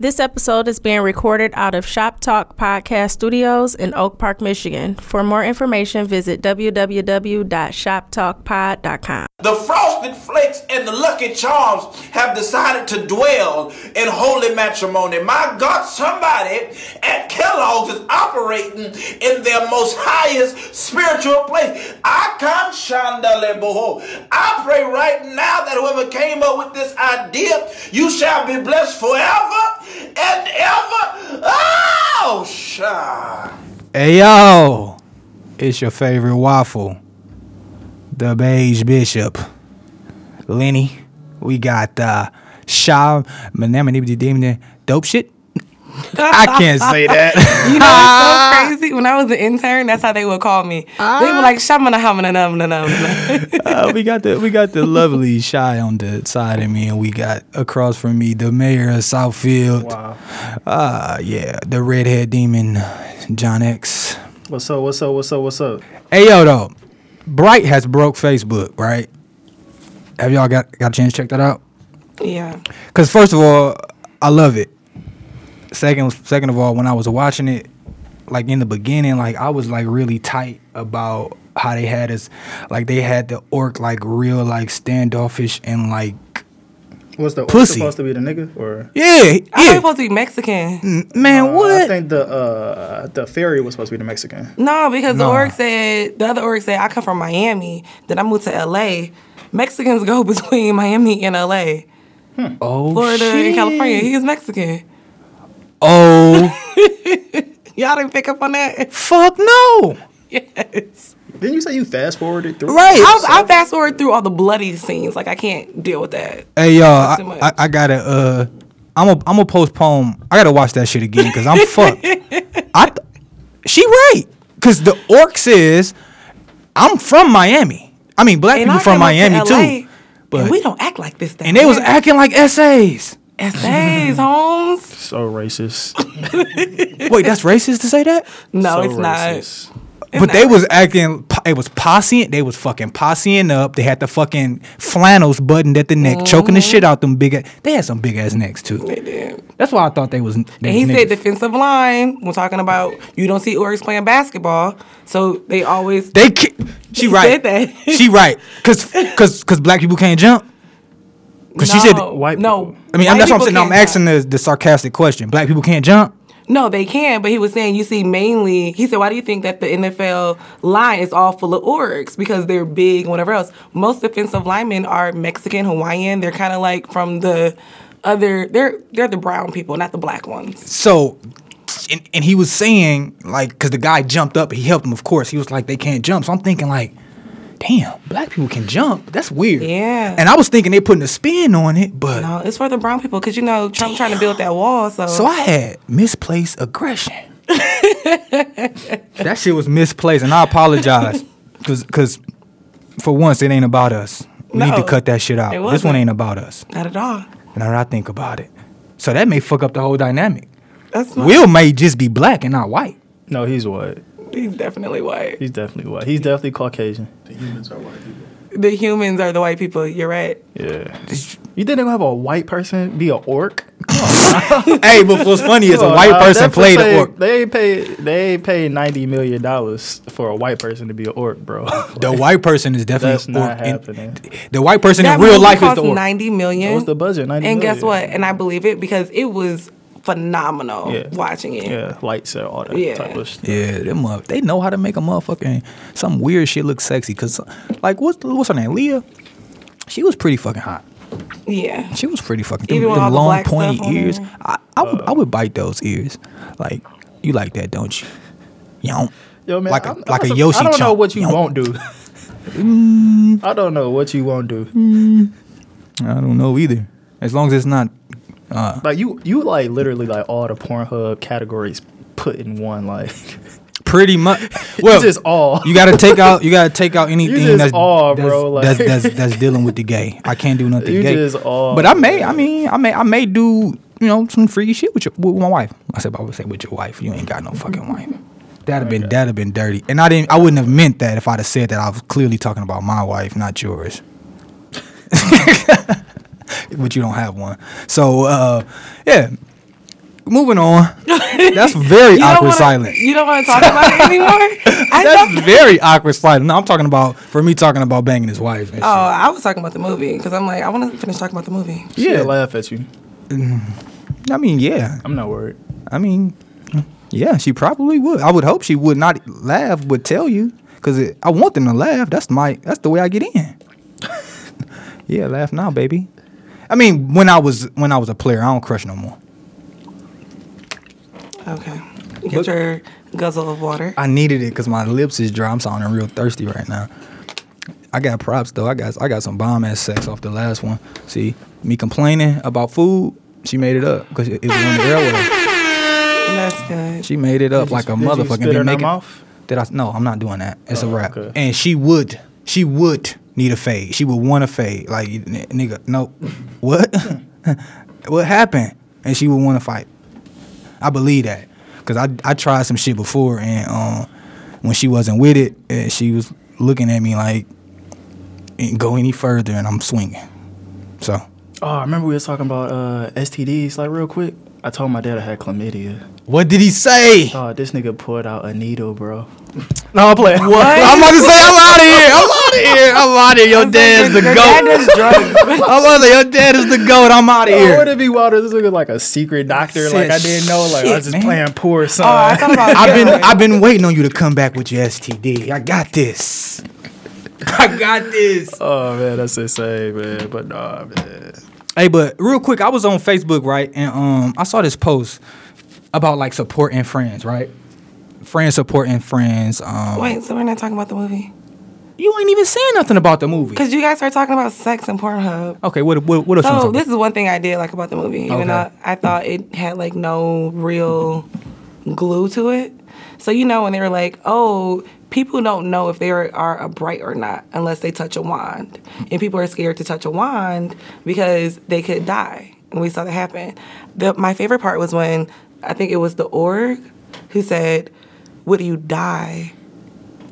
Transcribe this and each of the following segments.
This episode is being recorded out of Shop Talk Podcast Studios in Oak Park, Michigan. For more information, visit www.shoptalkpod.com. The Frosted Flakes and the Lucky Charms have decided to dwell in holy matrimony. My God, somebody at Kellogg's is operating in their most highest spiritual place. I can't shandale boho. I pray right now that whoever came up with this idea, you shall be blessed forever and ever. Oh, shy. Hey yo, it's your favorite waffle, the beige bishop, Lenny. We got uh, Shaw dope shit. I can't say that. You know, it's so crazy. When I was an intern, that's how they would call me. They were like, "Shamana hamana nam nam nam." Uh, we got the we got the lovely shy on the side of me, and we got across from me the mayor of Southfield. Wow. Uh yeah, the redhead demon, John X. What's up? What's up? What's up? What's up? Hey yo though, Bright has broke Facebook, right? Have y'all got got a chance to check that out? Yeah. Cause first of all, I love it. Second, second of all, when I was watching it, like in the beginning, like I was like really tight about how they had us, like they had the orc like real like standoffish and like What's the Pussy. Pussy. supposed to be the nigga or? yeah, I thought was yeah, supposed to be Mexican. man, Uh, I think the uh the fairy was supposed to be the Mexican. No, because the orc said the other orc said I come from Miami. Then I moved to LA. Mexicans go between Miami and LA. oh Florida shit. and California. He is Mexican. Oh Y'all didn't pick up on that? fuck no! Yes. Didn't you say you fast forwarded through? Right. I, I fast forward through all the bloody scenes. Like I can't deal with that. Hey y'all, too I. I, I gotta uh, I'm a I'm gonna postpone. I gotta watch that shit again because I'm fucked. I th- she right because the orc says I'm from Miami. I mean, black And people from came to Miami LA, too. But and we don't act like this. and they was acting like essays. Here. essays, Holmes. So racist. Wait, that's racist to say that? No, so it's not. racist. but they was acting. It was posseing. They was fucking posseing up. They had the fucking flannels buttoned at the neck, mm-hmm. choking the shit out them big. a- They had some big ass necks too. They did. That's why I thought they was. They And he was said defensive line. We're talking about you don't see orcs playing basketball, so they always. They ki- she He right. said that. she right. Cause cause cause black people can't jump. Cause she said No, white no. people. I mean white that's what I'm saying. I'm asking the, the sarcastic question. Black people can't jump. No, they can, but he was saying you see mainly. He said, "Why do you think that the NFL line is all full of orcs because they're big and whatever else? Most defensive linemen are Mexican, Hawaiian. They're kind of like from the other. They're they're the brown people, not the black ones. So and, and he was saying like cause the guy jumped up, he helped him, of course. He was like, they can't jump. So I'm thinking like, damn, black people can jump. That's weird. Yeah. And I was thinking they putting a spin on it, but No, it's for the brown people because you know Trump trying to build that wall. So, so I had misplaced aggression. that shit was misplaced, and I apologize, cause, cause for once it ain't about us. We need to cut that shit out. This one ain't about us. not at all. Now that I think about it, so that may fuck up the whole dynamic. That's not, Will may just be black and not white. No, he's white. He's definitely white. He's definitely white. He's definitely Caucasian. The humans are white people. the humans are the white people. You're right. Yeah. You think they're gonna have a white person be an orc? hey, but what's funny is a white now, person played say- the orc. They ain't paid. They ain't paid ninety million dollars for a white person to be an orc, bro. The white person is definitely That's an not orc. in- happening. the white person That in real movie life is the orc. ninety million. What was the budget? 90 and guess what? And I believe it because it was phenomenal Yeah. watching it. Yeah, lights out, all that Yeah. type of stuff. Yeah, them up. They know how to make a motherfucking some weird shit look sexy. Cause like what's what's her name? Leah. She was pretty fucking hot. Yeah. She was pretty fucking. Even with them the long black pointy ears. I I would, I uh, would bite those ears. Like you like that, don't you? Yonk. Yo, man, like a I'm- like I'm a not- Yoshi. I don't know what you Yonk. won't do. I don't know what you won't do. Mm. I don't know either. As long as it's not. Uh. Like you, you like literally like all the Pornhub categories put in one. Like Pretty much. Well, just all. You gotta take out. You gotta take out anything that's, all, that's, bro, like- that's, that's that's dealing with the gay. I can't do nothing You gay. just all, but I may. I mean, I may. I may do. You know, some freaky shit with your with my wife. I said, I would say with your wife. You ain't got no fucking wife. That'd have been that'd have been dirty. And I didn't. I wouldn't have meant that if I'd have said that. I was clearly talking about my wife, not yours. But you don't have one. So uh, yeah. moving on. That's very awkward wanna- silence. You don't want to talk about it anymore. That's very awkward silence. No, I'm talking about for me talking about banging his wife. And Oh, I was talking about the movie because I'm like, I want to finish talking about the movie. She'll Yeah. laugh at you. I mean, yeah. I'm not worried. I mean, yeah, she probably would. I would hope she would not laugh, but tell you, cause I want them to laugh. That's my. That's the way I get in. yeah, laugh now, baby. I mean, when I was when I was a player, I don't crush no more. Okay. You get your guzzle of water. I needed it because my lips is dry. I'm sounding real thirsty right now. I got props though. I got I got some bomb ass sex off the last one. See me complaining about food. She made it up because it, it was on the airway. That's good. She made it up Did you- like a did you motherfucker. spit Then in her make it- mouth? Did I? No, I'm not doing that. It's a Oh, wrap. okay. And she would. She would need a fade. She would want a fade. Like nigga, no. What? what happened? And she would want to fight. I believe that because I I tried some shit before and um when she wasn't with it, and she was looking at me like "Ain't go any further and I'm swinging. So Oh, I remember we was talking about uh, STDs. Like real quick, I told my dad I had chlamydia. what did he say? Oh, this nigga pulled out a needle, bro. no, I'm playing. What? I'm about to say I'm out of here. I'm out of here. I'm out of here. Your dad's the Your dad goat. does. I'm about to say your dad is the goat. I'm out of Oh, would it be wild if this nigga like a secret doctor? Like I didn't know. Like I was just man. playing poor son. Oh, I I've been. I've been waiting on you to come back with your STD. I got this. I got this. oh man, that's insane, man. But nah, man. Hey, but real quick, I was on Facebook, right? And um I saw this post about like supporting friends, right? Friends supporting friends. Um Wait, so we're not talking about the movie? you ain't even saying nothing about the movie. Because you guys are talking about sex and Pornhub. Okay, what what what else So this is one thing I did like about the movie, even Okay. though I thought it had like no real glue to it. So you know when they were like, "Oh, people don't know if they are, are a bright or not unless they touch a wand," and people are scared to touch a wand because they could die, and we saw that happen. The, my favorite part was when I think it was the orc who said, "Would you die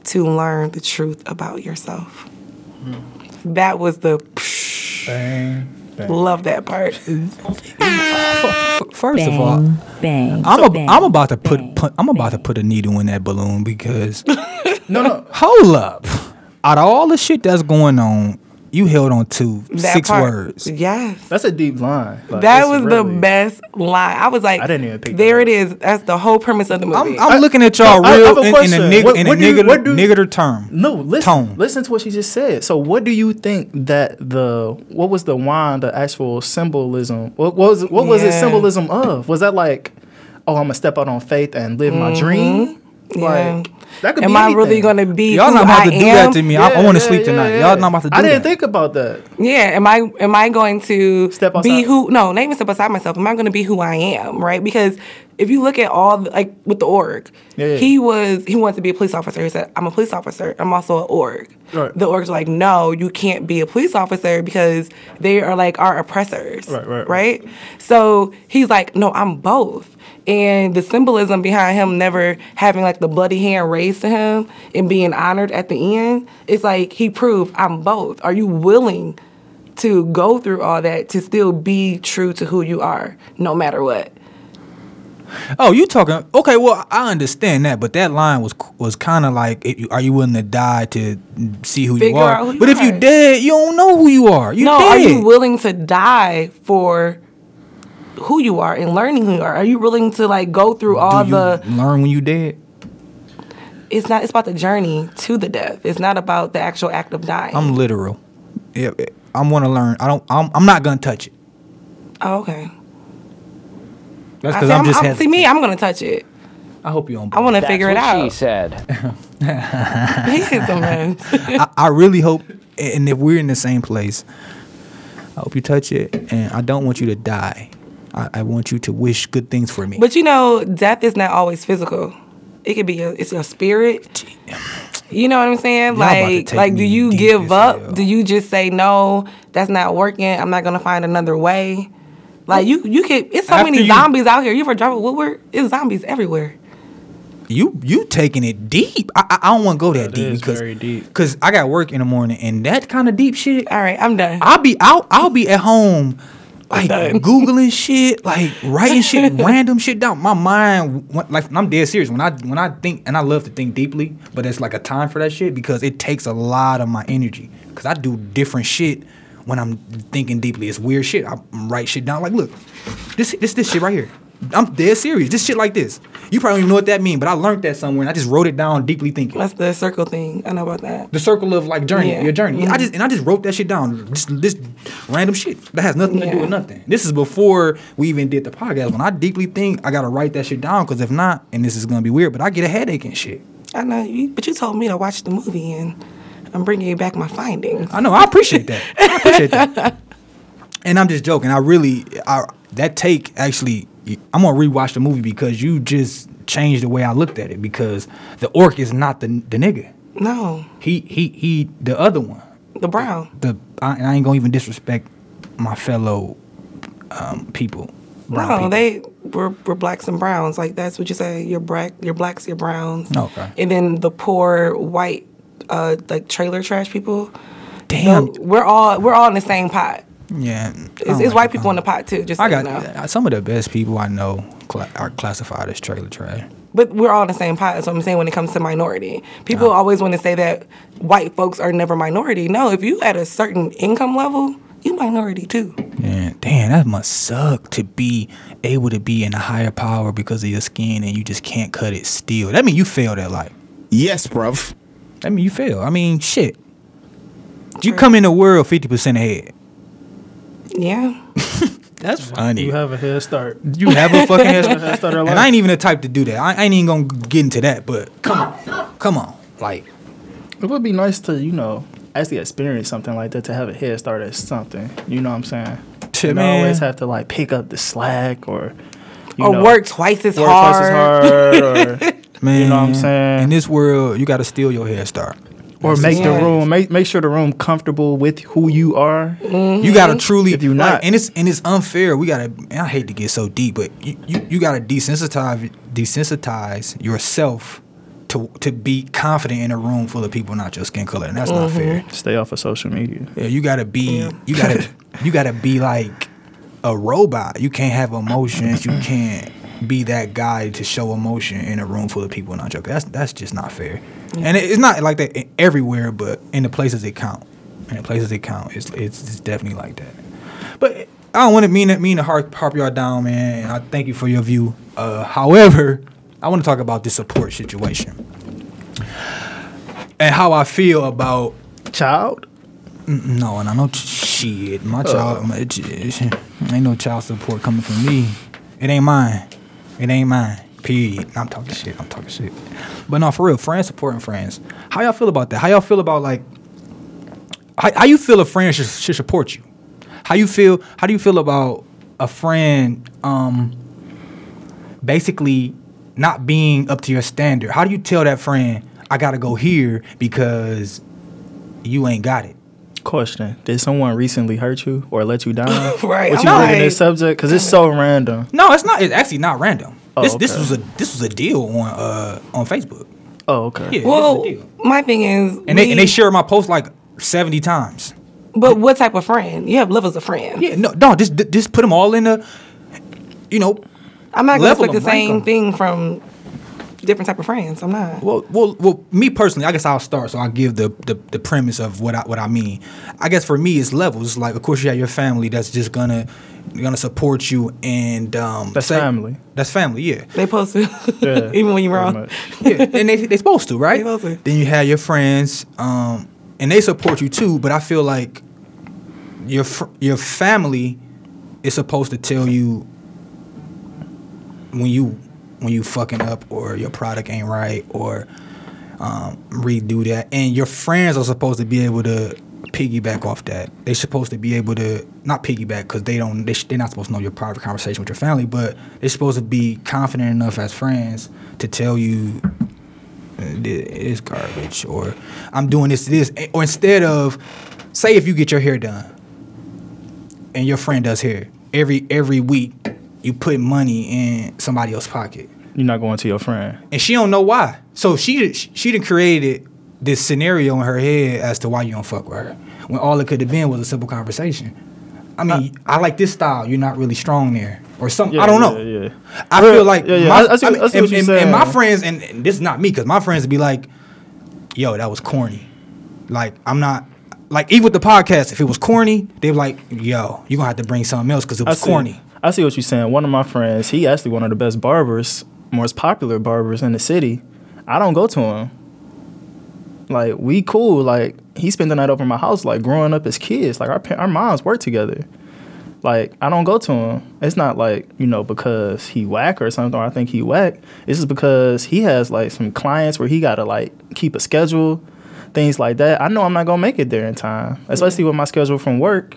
to learn the truth about yourself?" Hmm. That was the. Bang, bang. Love that part. First of all, Bang, bang. I'm a, bang, I'm about to put, bang, put I'm about to put a needle in that balloon because No, no. hold up. Out of all the shit that's going on, you held on to That six part- words. Yes. That's a deep line. Like, that it's was the best line. I was like, I didn't even pick there up. it is. That's the whole premise of the movie. I'm, I'm looking at y'all I- I real have a in, in a question. nig- What- in a what do you- nigger, what do- nigger term. No, listen. Tone. Listen to what she just said. So, what do you think that the what was the wand, the actual symbolism? What was what was it symbolism of? Was that like, oh, I'm gonna step out on faith and live my dream? Mm-hmm. Yeah. Like that could Am be I really going to be Y'all who not about I to do am? that to me. I, Yeah, want to yeah, sleep tonight. yeah. Y'all not about to do I didn't that. think about that. Yeah. Am I am I going to Step be who? No, not even step aside myself. Am I going to be who I am? Right? Because if you look at all the, like with the orc, Yeah, yeah. he was he wanted to be a police officer. He said, "I'm a police officer. I'm also an orc." Right. The orc's like, "No, you can't be a police officer because they are like our oppressors." Right, right, right. right? So he's like, no, I'm both. And the symbolism behind him never having like the bloody hand raised to him and being honored at the end, it's like he proved I'm both. Are you willing to go through all that to still be true to who you are, no matter what? Oh, you talking? Okay, well, I understand that, but that line was was kind of like, if you- "Are you willing to die to see who you are?" who you but if you are. dead, you don't know who you are. You no, dead. are you willing to die for who you are and learning who you are? Are you willing to like go through all Do you the learn when you dead? it's not it's about the journey to the death. It's not about the actual act of dying. I'm literal. Yeah, eh, I'm gonna learn. I don't. I'm, I'm not gonna touch it. oh, okay. That's I because see, I'm, I'm, just. I'm, see me, I'm gonna touch it. I hope you don't. I want to figure it what out. she said. He is a mess. I, I really hope, and if we're in the same place, I hope you touch it, and I don't want you to die. I, I want you to wish good things for me. But you know, death is not always physical. It could be a, it's your spirit. You know what I'm saying? Y'all Like, like, do you give up? hell. Do you just say no? That's not working. I'm not gonna find another way. Like you, you could. It's so After many you- zombies out here. You ever drive a Woodward? It's zombies everywhere. you you taking it deep. I I, I don't want to go that That deep because deep. Cause I got work in the morning, and that kind of deep shit. All right, I'm done. I'll be out. I'll be at home like googling shit, like writing shit, random shit down. My mind, like I'm dead serious when I when I think, and I love to think deeply, but it's like a time for that shit because it takes a lot of my energy. Cause I do different shit when I'm thinking deeply. It's weird shit. I write shit down. Like, look, this this this shit right here. I'm dead serious. Just shit like this. You probably don't even know what that means, but I learned that somewhere and I just wrote it down deeply thinking. That's the circle thing. I know about that. The circle of like journey, Yeah. your journey. I Mhm. just and I just wrote that shit down. Just this random shit that has nothing to do with nothing. This is before we even did the podcast. When I deeply think, I gotta write that shit down because if not, and this is gonna be weird, but I get a headache and shit. I know, you, but you told me to watch the movie, and I'm bringing you back my findings. I know. I appreciate that. I appreciate that. And I'm just joking. I really, I that take actually, I'm gonna rewatch the movie because you just changed the way I looked at it. Because the orc is not the the nigga. No, He he he. The other one. the brown. The I, and I ain't gonna even disrespect my fellow um, people. brown No, people. they we're, we're blacks and browns. Like that's what you say. You're black. You're blacks. You're browns. Okay. And then the poor white, uh, like trailer trash people. Damn. tho- we're all we're all in the same pot. Yeah. It's, it's white people in the pot too. Just so I you know. uh, some of the best people I know cla- are classified as trailer trash. But we're all in the same pot. So I'm saying when it comes to minority. People always want to say that white folks are never minority. No, if you at a certain income level, you minority too. Yeah, damn, that must suck to be able to be in a higher power because of your skin and you just can't cut it still. That mean you failed at life. Yes, bruv. That mean you fail. I mean, shit. You come in the world fifty percent ahead. Yeah. That's funny. You have a head start. You have a fucking head start. Head start And. I ain't even the type to do that. I, I ain't even gonna get into that. But come on, come on, like It would be nice to, you know, actually experience something like that to have a head start at something. You know what I'm saying? Shit, you man. always have to like pick up the slack or you or know, work twice as work hard. twice as hard or man. You know what I'm saying? In this world, you got to steal your head start. Or make the Yeah. room make make sure the room comfortable with who you are. Mm-hmm. You gotta truly, If you like, not- and it's and it's unfair. We gotta. and I hate to get so deep, but you, you, you gotta desensitize desensitize yourself to to be confident in a room full of people not your skin color, and that's not mm-hmm. fair. Stay off of social media. Yeah, you gotta be. You gotta. you gotta be like a robot. You can't have emotions. You can't be that guy to show emotion in a room full of people not your. That's that's just not fair. And it's not like that everywhere, but in the places it count. In the places it count, it's it's, it's definitely like that. But I don't want to mean mean to harp, harp y'all down, man. And I thank you for your view. Uh, however, I want to talk about the support situation and how I feel about Child? no, and I know shit. My child, my, ain't no child support coming from me. It ain't mine. It ain't mine. Period. I'm talking shit. I'm talking shit. But no, for real, friends supporting friends. How y'all feel about that? How y'all feel about like? How, how you feel a friend should, should support you? How you feel? How do you feel about a friend? Um, basically not being up to your standard. How do you tell that friend I gotta go here because you ain't got it? Question: Did someone recently hurt you or let you down? Right, What I'm you bringing like- this subject? Because it's so random. No, it's not. It's actually not random. Oh, this this was a this was a deal on uh on Facebook. Oh, okay. Yeah, Well, this was a deal. my thing is, And they and they we- shared my post like seventy times. But what type of friend? You have levels of friends. Yeah, no, no, just just put them all in the, you know, I'm not gonna level expect the same thing from different type of friends. I'm not. Well, well, well. Me personally, I guess I'll start. So I'll give the, the the premise of what I what I mean. I guess for me, it's levels. Like, of course, you have your family that's just gonna gonna support you, and um, That's say- family. That's family. Yeah, They supposed to, Yeah, even when you're wrong. yeah. And they they supposed to, right? They supposed to. Then you have your friends, um, and they support you too. But I feel like your fr- your family is supposed to tell you when you when you fucking up or your product ain't right or um, redo that. And your friends are supposed to be able to piggyback off that. They're supposed to be able to not piggyback because they don't. They sh- they're not supposed to know your private conversation with your family, but they're supposed to be confident enough as friends to tell you uh, it is garbage or I'm doing this this or instead of say if you get your hair done and your friend does hair every every week you put money in somebody else's pocket You're not going to your friend. and she don't know why so she she done created this scenario in her head as to why you don't fuck with her when all it could have been was a simple conversation I mean, I like this style. You're not really strong there, or something. Yeah, I don't know. yeah, yeah. I feel like yeah, yeah. my, I- I see- I mean, and, and- and my friends, and, and this is not me, because my friends would be like, "Yo, that was corny." Like I'm not. Like even with the podcast, if it was corny, they were like, "Yo, you gonna have to bring something else because it I was see. corny." I see what you're saying. One of my friends, he actually one of the best barbers, most popular barbers in the city. I don't go to him. Like we cool. Like he spent the night over my house. Like growing up as kids. Like our our moms work together. Like I don't go to him. It's not like you know because he whack or something. Or I think he whack. It's just because he has like some clients where he gotta like keep a schedule, things like that. I know I'm not gonna make it there in time, especially with my schedule from work.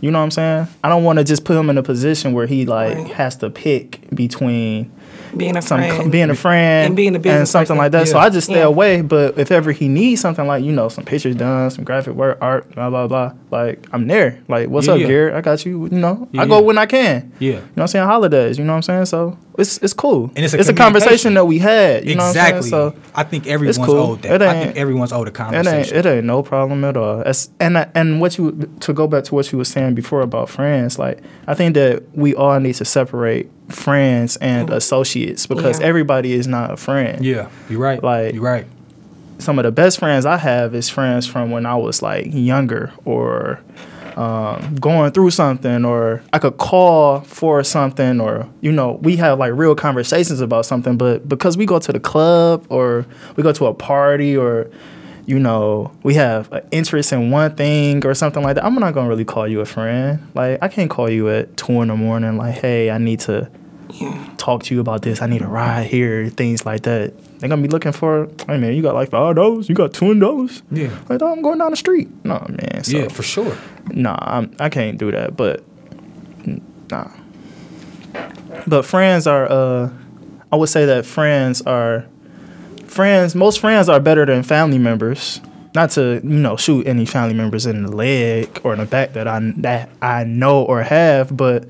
You know what I'm saying? I don't want to just put him in a position where he like Right. has to pick between Being a some friend. being a friend And being a business something person. like that. So I just stay Yeah. away. But if ever he needs something like you know some pictures done, some graphic work, art, blah blah blah, like I'm there. Like what's Yeah, up, yeah. Garrett? I got you. You know, Yeah, I go yeah. when I can. Yeah. You know what I'm saying? Holidays. You know what I'm saying? So it's it's cool. And it's a a conversation that we had. You know exactly. what I'm? So I think everyone's cool. owed that. I think everyone's owed a it ain't conversation. it ain't no problem at all. It's, and I- and what you to go back to what you were saying before about friends, like I think that we all need to separate friends and associates because Yeah. everybody is not a friend. yeah, you're right. Like- you're right. Some of the best friends I have is friends from when I was like younger or um, going through something or I could call for something or you know we have like real conversations about something but because we go to the club or we go to a party or you know we have an interest in one thing or something like that I'm not gonna really call you a friend like I can't call you at two in the morning like hey I need to talk to you about this I need a ride here things like that they're gonna be looking for hey man you got like five dollars you got twenty those. Yeah. like oh, I'm going down the street no man so yeah, for sure. nah, I'm, I can't do that. But nah. But friends are. uh I would say that friends are. Friends, most friends are better than family members. Not to you know shoot any family members in the leg or in the back that I that I know or have, but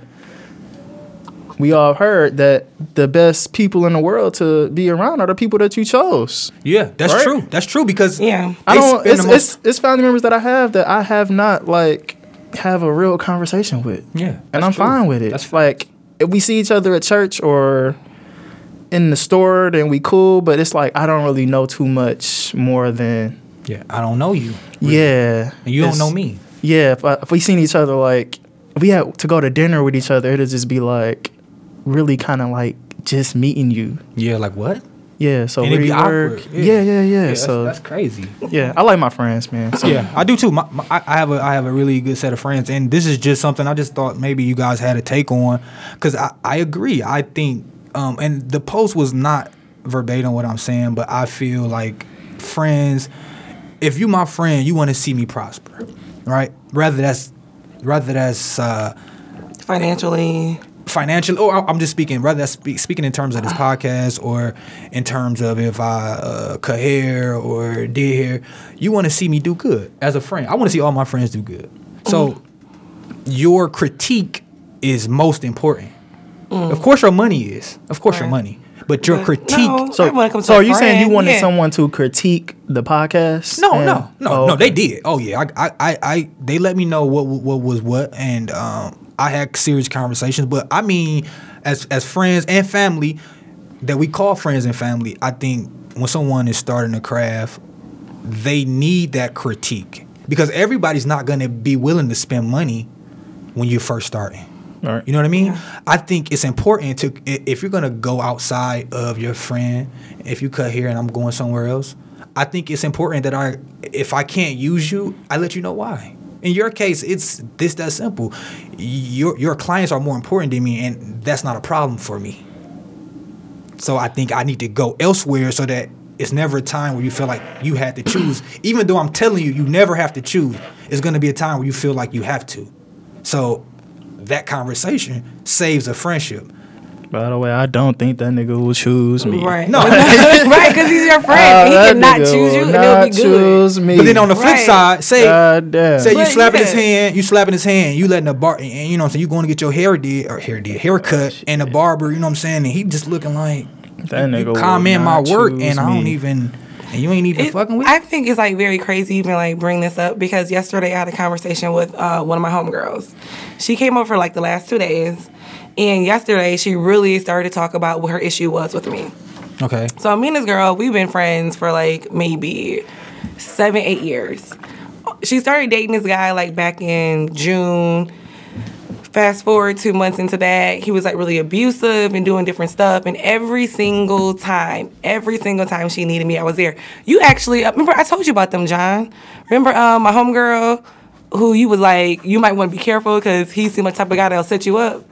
we all heard that the best people in the world to be around are the people that you chose. Yeah, that's Right? true. That's true because Yeah. I don't. It's, most- it's it's family members that I have that I have not like have a real conversation with. Yeah, and I'm true. fine with it. That's like if we see each other at church or in the store, then we cool. But it's like I don't really know too much more than yeah, I don't know you. yeah. And you don't know me. Yeah, if, I, if we seen each other like if we had to go to dinner with each other, it'd just be like really kind of like just meeting you. Yeah, like what? Yeah, so And where it'd be you work? awkward. Yeah, yeah, yeah. that's, so that's crazy. yeah, I like my friends, man. So, Yeah, I do too. My, my, I I have a I have a really good set of friends, and this is just something I just thought maybe you guys had a take on, because I, I agree. I think, um, and the post was not verbatim what I'm saying, but I feel like friends. If you my friend, you want to see me prosper, right? Rather that's rather that's uh, Financially. financially, or I'm just speaking, rather that's speak, speaking in terms of this podcast or in terms of if I uh, cut hair or did hair, you want to see me do good as a friend. I want to see all my friends do good. So your critique is most important. Of course, your money is. Of course, your money. But your But critique. no, So, when it comes so are you saying you wanted yeah. someone to critique the podcast? No, And- no, no, Oh, no. They did. Oh yeah, I, I, I, I they let me know what what was what, and um, I had serious conversations. But I mean, as as friends and family that we call friends and family, I think when someone is starting a craft, they need that critique because everybody's not going to be willing to spend money when you're first starting. Right. You know what I mean? I think it's important to if you're gonna go outside of your friend, if you cut here and I'm going somewhere else, I think it's important that I if I can't use you, I let you know why. In your case, it's this that simple. Your your clients are more important than me, and that's not a problem for me. So I think I need to go elsewhere so that it's never a time where you feel like you had to choose. Even though I'm telling you, you never have to choose. It's gonna be a time where you feel like you have to. So that conversation saves a friendship. By the way, I don't think that nigga will choose me. Right. No. right, because he's your Uh, friend. he that cannot choose you, will and it'll be not good. choose me. But then on the flip Right. side, say God damn. say you But slapping his hand, you slapping his hand, you letting the bar, and you know what I'm saying, you going to get your hair did or hair did haircut, and the barber, you know what I'm saying, and he just looking like that nigga you will comment my work, and I don't me. even. And you ain't even It- fucking with. I think it's like very crazy even like bring this up because yesterday I had a conversation with uh, one of my homegirls. She came over for like the last two days, and yesterday she really started to talk about what her issue was with me. okay. So me and this girl, we've been friends for like maybe seven, eight years. She started dating this guy like back in June. Fast forward two months into that, he was like really abusive and doing different stuff. And every single time, every single time she needed me, I was there. You actually uh, remember I told you about them, John. Remember um, my homegirl who you was like you might want to be careful because he seemed like the type of guy that'll set you up.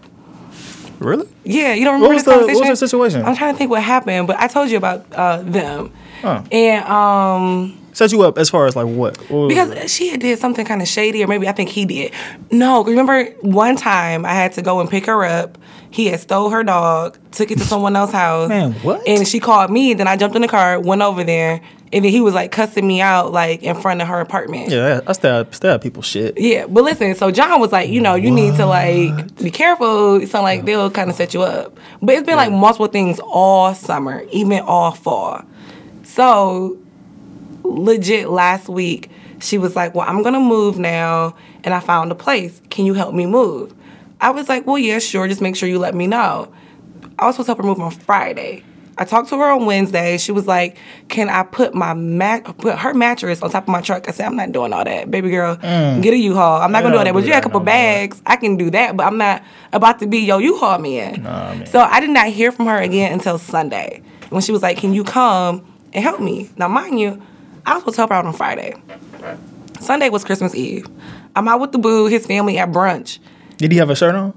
Really? Yeah, you don't remember What was this the- what was the situation? I'm trying to think what happened, but I told you about uh, them. Huh. And um, Set you up as far as like what? What because she had did something kind of shady, or maybe I think he did. No, remember one time I had to go and pick her up. He had stole her dog, took it to someone else's house. Man, what? And she called me. Then I jumped in the car, went over there, and then he was like cussing me out like in front of her apartment. yeah, I stab stab people shit. Yeah, but listen, so John was like, you know, you need to like be careful. So like they'll kind of set you up. But it's been like multiple things all summer, even all fall. So legit last week, she was like, Well, I'm gonna move now and I found a place. Can you help me move? I was like, Well, yeah, sure, just make sure you let me know. I was supposed to help her move on Friday. I talked to her on Wednesday. She was like, "Can I put my mat, put her mattress on top of my truck?" I said, "I'm not doing all that, baby girl. Mm. Get a U-Haul. I'm not gonna do all that. But do you got a couple no more. bags. I can do that. But I'm not about to be yo U-Haul man. so I did not hear from her again until Sunday when she was like, "Can you come and help me?" Now, mind you, I was supposed to help her out on Friday. Sunday was Christmas Eve. I'm out with the boo, his family at brunch. Did he have a shirt on?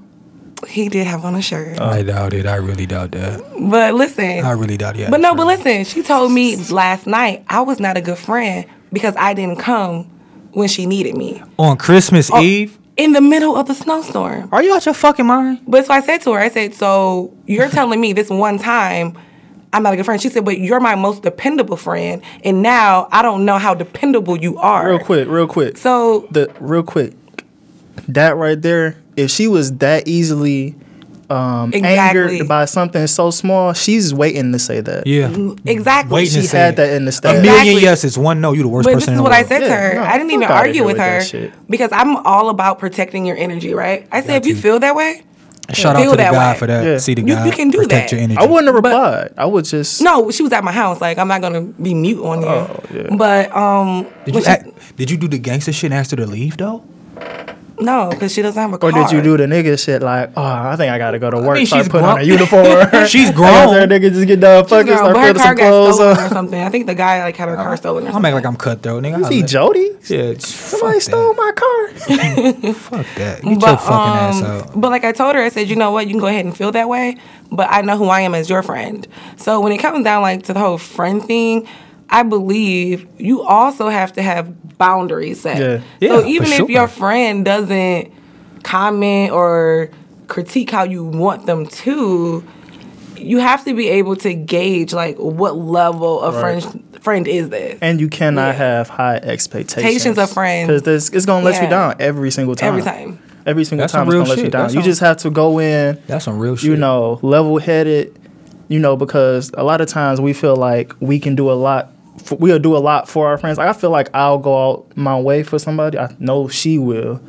He did have on a shirt. I doubt it. I really doubt that. but listen, I really doubt it. But no, but listen, she told me last night I was not a good friend because I didn't come when she needed me on Christmas Oh. Eve, in the middle of the snowstorm. are you out your fucking mind? But so I said to her, I said, So you're telling me this one time I'm not a good friend? She said, But you're my most dependable friend. And now I don't know how dependable you are. Real quick, real quick. So the real quick, that right there. If she was that easily um, Exactly. angered by something so small, she's waiting to say that. Yeah. exactly. Waiting to She say had it. that in the stack A million Exactly. yeses, one no. You the worst But person this in is the what I world. said to Yeah, her. no, I didn't even argue with with her because I'm all about protecting your energy, right? I said, if you to. feel that way, Shout out to the that guy way. for that. Yeah. See the You- guy. you can do Protect that. your energy. I wouldn't have But- replied. I would just. No, she was at my house. Like I'm not gonna be mute on you. Oh, yeah. But um, Did you she- act, Did you do the gangster shit and ask her to leave though? No, because she doesn't have a car. Or did you do the nigga shit like, oh, I think I gotta go to work, mean, start she's putting on a uniform. She's grown. guess that nigga just get done fucking, start but putting some clothes stolen or something. I think the guy like had her car stolen. Or I'm acting like I'm cutthroat, nigga. I See let- Jody? Yeah, Somebody stole that. my car. Fuck that. Get your fucking ass out. um, But like I told her, I said, you know what, you can go ahead and feel that way, but I know who I am as your friend. So when it comes down like to the whole friend thing, I believe you also have to have boundaries set. Yeah. Yeah, so even for if sure. your friend doesn't comment or critique how you want them to, you have to be able to gauge like what level of Right. friend friend is this. And you cannot Yeah. have high expectations. Expectations of friends. Because this it's going to let Yeah. you down every single time. Every time. Every single That's time it's going to let you down. That's You some- just have to go in, That's some real shit. you know, level headed, you know, because a lot of times we feel like we can do a lot. For, we'll do a lot for our friends. Like I feel like I'll go out my way for somebody. I know she will,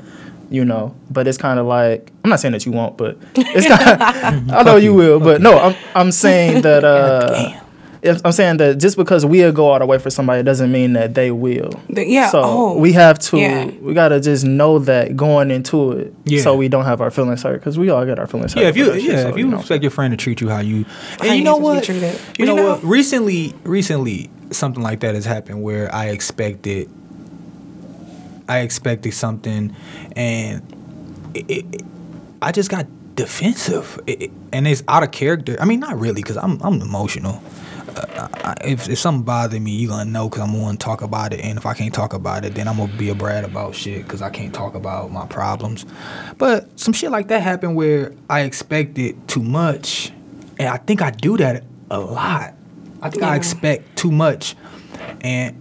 you know. But it's kind of like I'm not saying that you won't, but it's kind. I know you will, but no, I'm I'm saying that. uh if- I'm saying that just because we'll go all the way for somebody doesn't mean that they will. The- yeah, So oh, we have to. yeah. We gotta just know that going into it, Yeah. so we don't have our feelings hurt because we all get our feelings hurt. Yeah, if you that shit, yeah, so, if you know. expect your friend to treat you how you, and you you know supposed what, be you But know what, recently, recently something like that has happened where I expected, I expected something, and it, it, it- I just got defensive, It- and it's out of character. I mean, not really, because I'm I'm emotional. Uh, I, if if something bothers me, you gonna know because I'm gonna talk about it, and if I can't talk about it, then I'm gonna be a brat about shit because I can't talk about my problems. But some shit like that happened where I expected too much, and I think I do that a lot. I think I expect too much, and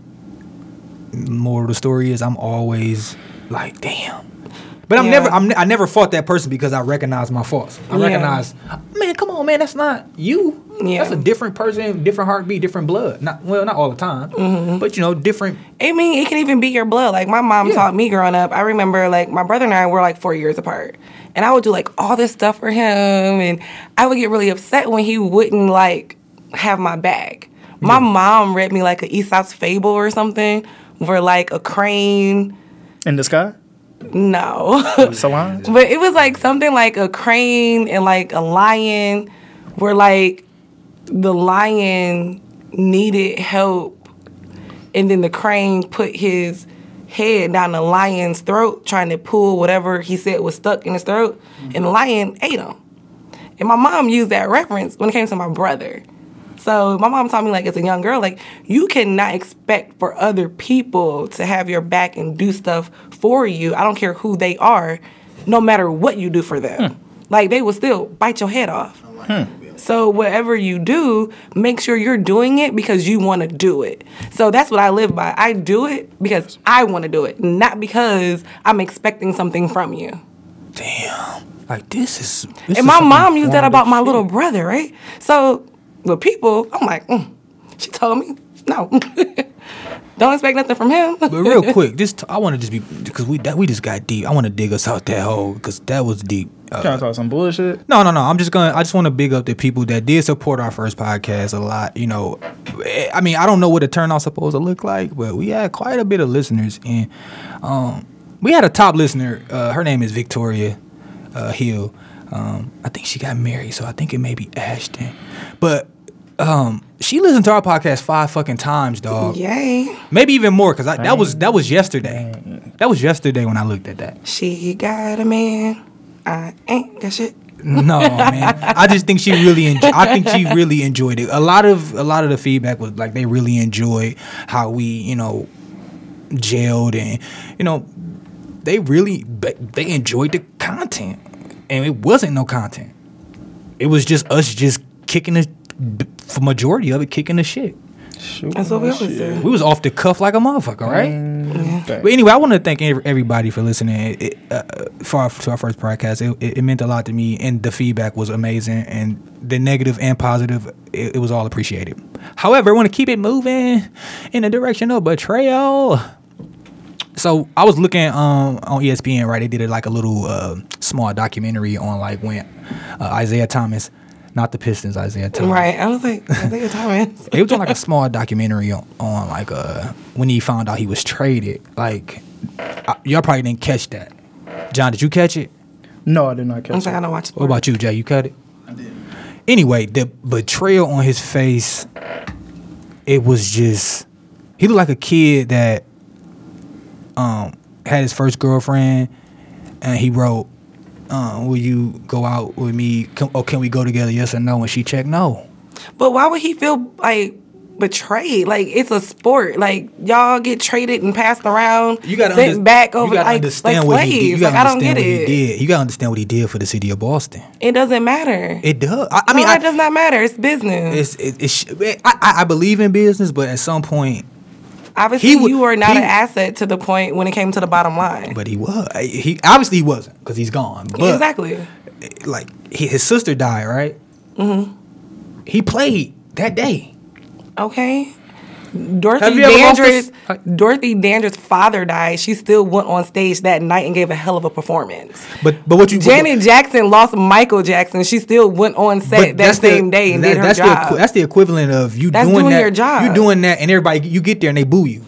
more of the story is I'm always like, damn. But I'm Yeah. never, I'm, I never fought that person because I recognize my faults. I Yeah. recognize, man, come on, man, that's not you. Yeah. That's a different person, different heartbeat, different blood. Not well, not all the time, Mm-hmm. but you know, different. I mean, it can even be your blood. Like my mom Yeah. taught me growing up. I remember like my brother and I were like four years apart. And I would do like all this stuff for him and I would get really upset when he wouldn't like have my back. My mom read me like a Aesop's fable or something where like a crane In the sky? No. Solange? But it was like something like a crane and like a lion, where like the lion needed help, and then the crane put his head down the lion's throat, trying to pull whatever he said was stuck in his throat, and the lion ate him. And my mom used that reference when it came to my brother. So my mom taught me like as a young girl, like you cannot expect for other people to have your back and do stuff for you. I don't care who they are, no matter what you do for them. Hmm. Like they will still bite your head off. Hmm. So whatever you do, make sure you're doing it because you want to do it. So that's what I live by. I do it because I want to do it, not because I'm expecting something from you. Damn, like this is. This And is my mom used that about my little brother, right? So with people, I'm like, mm. she told me, no, don't expect nothing from him. But real quick, just I want to just be because we that we just got deep. I want to dig us out that hole because that was deep. Uh, Trying to talk some bullshit? No, no, no. I'm just gonna. I just want to big up the people that did support our first podcast a lot. You know, Eh, I mean, I don't know what the turnout's supposed to look like, but we had quite a bit of listeners, and um, we had a top listener. Uh, her name is Victoria uh, Hill. Um, I think she got married, so I think it may be Ashton. But um, she listened to our podcast five fucking times, dog. Yay. Maybe even more, cause I, that was that was yesterday. That was yesterday when I looked at that. She got a man. I ain't that shit. No, man. I just think she really enjoyed. I think she really enjoyed it. A lot of a lot of the feedback was like they really enjoyed how we, you know, jailed and you know, they really they enjoyed the content, and it wasn't no content. It was just us just kicking the for majority of it kicking the shit. That's what we always do. We was off the cuff like a motherfucker, right? Okay. But anyway, I want to thank everybody for listening it, it, uh, for our, to our first podcast. It, it, it meant a lot to me, and the feedback was amazing, and the negative and positive, it, it was all appreciated. However, I want to keep it moving in the direction of betrayal. So I was looking um, on ESPN, right? They did like a little uh, small documentary on like when uh, Isaiah Thomas, not the Pistons, Isaiah Thomas, Right. I was like, I think it's Thomas. it was on like a small documentary on, on like uh when he found out he was traded. Like I, y'all probably didn't catch that. John, did you catch it? No, I did not catch I'm catch saying I don't watch What about you, Jay? You cut it? I did. Anyway, the betrayal on his face, it was just he looked like a kid that um had his first girlfriend and he wrote, uh, will you go out with me? Can, or can we go together? Yes or no? And she checked no. But why would he feel like betrayed? Like it's a sport. Like y'all get traded and passed around. You gotta sent under- back over you gotta like, understand like what he did. You gotta like I don't understand get what it. he did. You gotta understand what he did for the city of Boston. It doesn't matter. It does. I, I mean, no, I, it does not matter. It's business. it's it, it, I I believe in business, but at some point, Obviously, you were not he- an asset to the point when it came to the bottom line. but he was. He obviously he wasn't because he's gone. But exactly. like he, his sister died, right? Mm-hmm. He played that day. Okay. Dorothy Have you Dandridge, uh, Dorothy Dandridge's father died. She still went on stage that night and gave a hell of a performance. But but what you Janet Jackson lost Michael Jackson. She still went on set that that's the- same day and that- did her that's job. The, that's the equivalent of you That's doing, doing that. your job. You doing that, and everybody you get there and they boo you.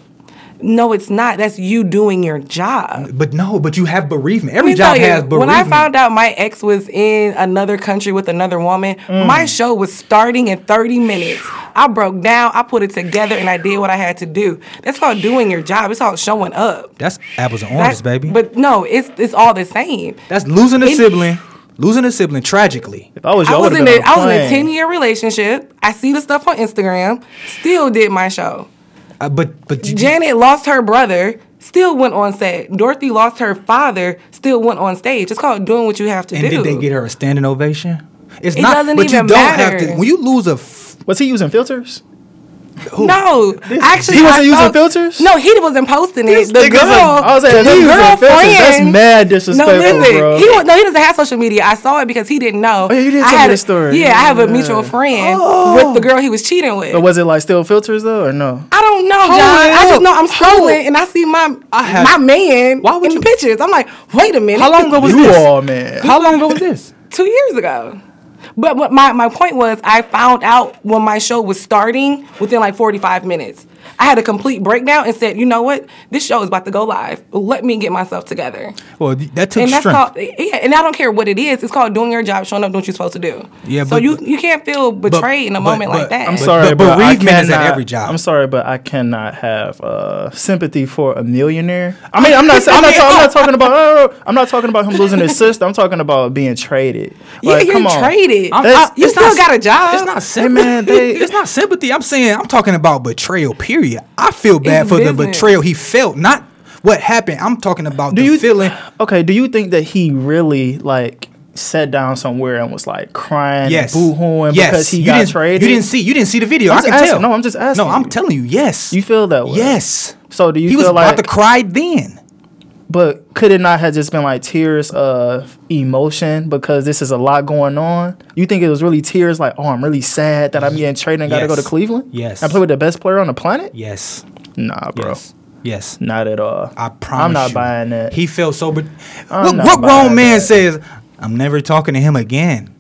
No, it's not. That's you doing your job. But no, but you have bereavement. Every job you, has bereavement. when I found out my ex was in another country with another woman, Mm. my show was starting in 30 minutes. I broke down, I put it together, and I did what I had to do. That's called doing your job. It's called showing up. that's apples and That- oranges, baby. But no, it's it's all the same. that's losing a It- sibling, losing a sibling tragically. If I was you, I I, was in have a, been I on was in a 10 year relationship. I see the stuff on Instagram. Still did my show. Uh, but but you, Janet lost her brother. Still went on set. Dorothy lost her father. Still went on stage. It's called doing what you have to and do. And did they get her a standing ovation? It's It not. doesn't but even you don't have matter. to. When you lose a, f- Was he using filters? No, actually, He wasn't I using saw- filters? No, he wasn't posting it. The girl, like- I was saying, the if he was in filters, that's girlfriend- mad No, disrespectful, listen, bro. he wa- no, he doesn't have social media. I saw it because he didn't know. Oh, yeah, you did I tell me had the a- story. Yeah, I have a mutual friend Oh. with the girl he was cheating with. But was it like still filters though, or no? I don't know, John. Hold I just know I'm Hold- scrolling and I see my I have- my man Why would in you- the pictures. I'm like, wait a minute. How long ago was You this? all man. How long ago was this? Two years ago. But what my, my point was, I found out when my show was starting within like 45 minutes. I had a complete breakdown and said, you know what? This show is about to go live. Let me get myself together. Well, that took and that's strength. called yeah, and I don't care what it is. It's called doing your job, showing up, doing what you're supposed to do. Yeah, so but- you you can't feel betrayed in a but- moment but- like that. I'm sorry, but but, I bereavement is at cannot- every job. I'm sorry, but I cannot have uh, sympathy for a millionaire. I mean, I'm not. I'm, not, mean, ta- I'm not talking about. oh, I'm not talking about him losing his sister. I'm talking about being traded. yeah, Like, you're come on. traded. I'm- I- you still not- got a job. It's not sympathy. man, they- it's not sympathy. I'm saying I'm talking about betrayal. Period. I feel bad It's for the betrayal he felt, not what happened. I'm talking about Do the you feeling. Okay. Do you think that he really like sat down somewhere and was like crying, Yes. and boo-hooing yes. because he you got didn't, traded? You didn't see. You didn't see the video. I'm I can asking- tell. no, I'm just asking No, I'm you. telling you. Yes. You feel that way? Yes. So do you he was feel about like? to cry then. But could it not have just been like tears of emotion because this is a lot going on? You think it was really tears like, oh, I'm really sad that I'm getting traded and got to go to Cleveland? Yes. And play with the best player on the planet? Yes. Nah, bro. Yes. Yes. Not at all. I promise. I'm not you. buying that. He felt so. I'm what, what grown man that. says, "I'm never talking to him again"?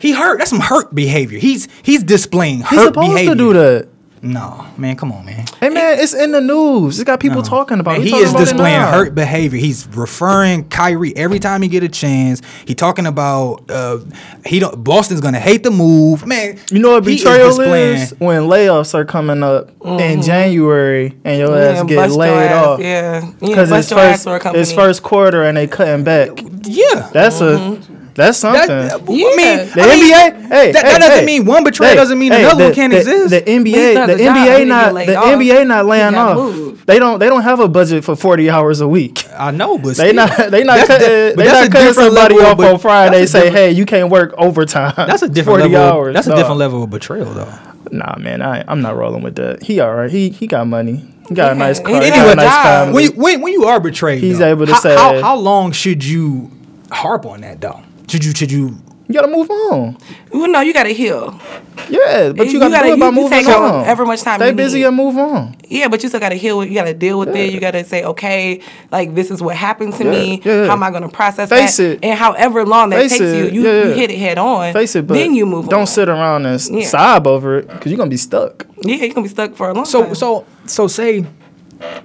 He hurt. That's some hurt behavior. He's he's displaying hurt He's supposed behavior. to do that. No, man, come on, man. Hey man, it's in the news. It's got people talking about. And it. he talking is about displaying now. hurt behavior. He's referring Kyrie every time he get a chance. He talking about uh, he don't. Boston's gonna hate the move, man. You know what he is betrayal is? When layoffs are coming up in January and your Yeah, ass get laid ass, off. Yeah, yeah Because bust it's first, for a company. it's first quarter and they cutting back. Yeah, That's a that's something. that, I mean, The I mean, NBA, hey, that, hey, that doesn't hey. mean one betrayal Hey, doesn't mean hey, another the, one can't the, exist. The NBA, still the has a job. He NBA didn't not get laid the off. NBA not laying off. moved. They don't they don't have a budget for forty hours a week. I know, but They still, not they not cutting di- they not cutting somebody level off on Friday. that's Say hey, you can't work overtime. That's a different forty level. hours. That's a different level of betrayal, though. Nah, man, I I'm not rolling with that. He all right. He he got money. He got a nice car. He did got a a nice family. When you, when, when you are betrayed, He's though, able to how, say- how, how long should you harp on that though? Should you should you? you gotta move on. well, no, you got to heal. Yeah, but you, You gotta, gotta- do it by you- you moving take on. however much time Stay you busy need. and move on. Yeah, but you still got to heal. it. You got to deal with it. You got to say, okay, like this is what happened to Yeah, me. yeah, yeah. How am I going to process Face that? it. And however long that Face takes it. you, you, Yeah, you hit it head on. Face it, but then you move. On. Don't on. sit around and Yeah. sob over it because you're gonna be stuck. Yeah, you're gonna be stuck for a long So time. so so say,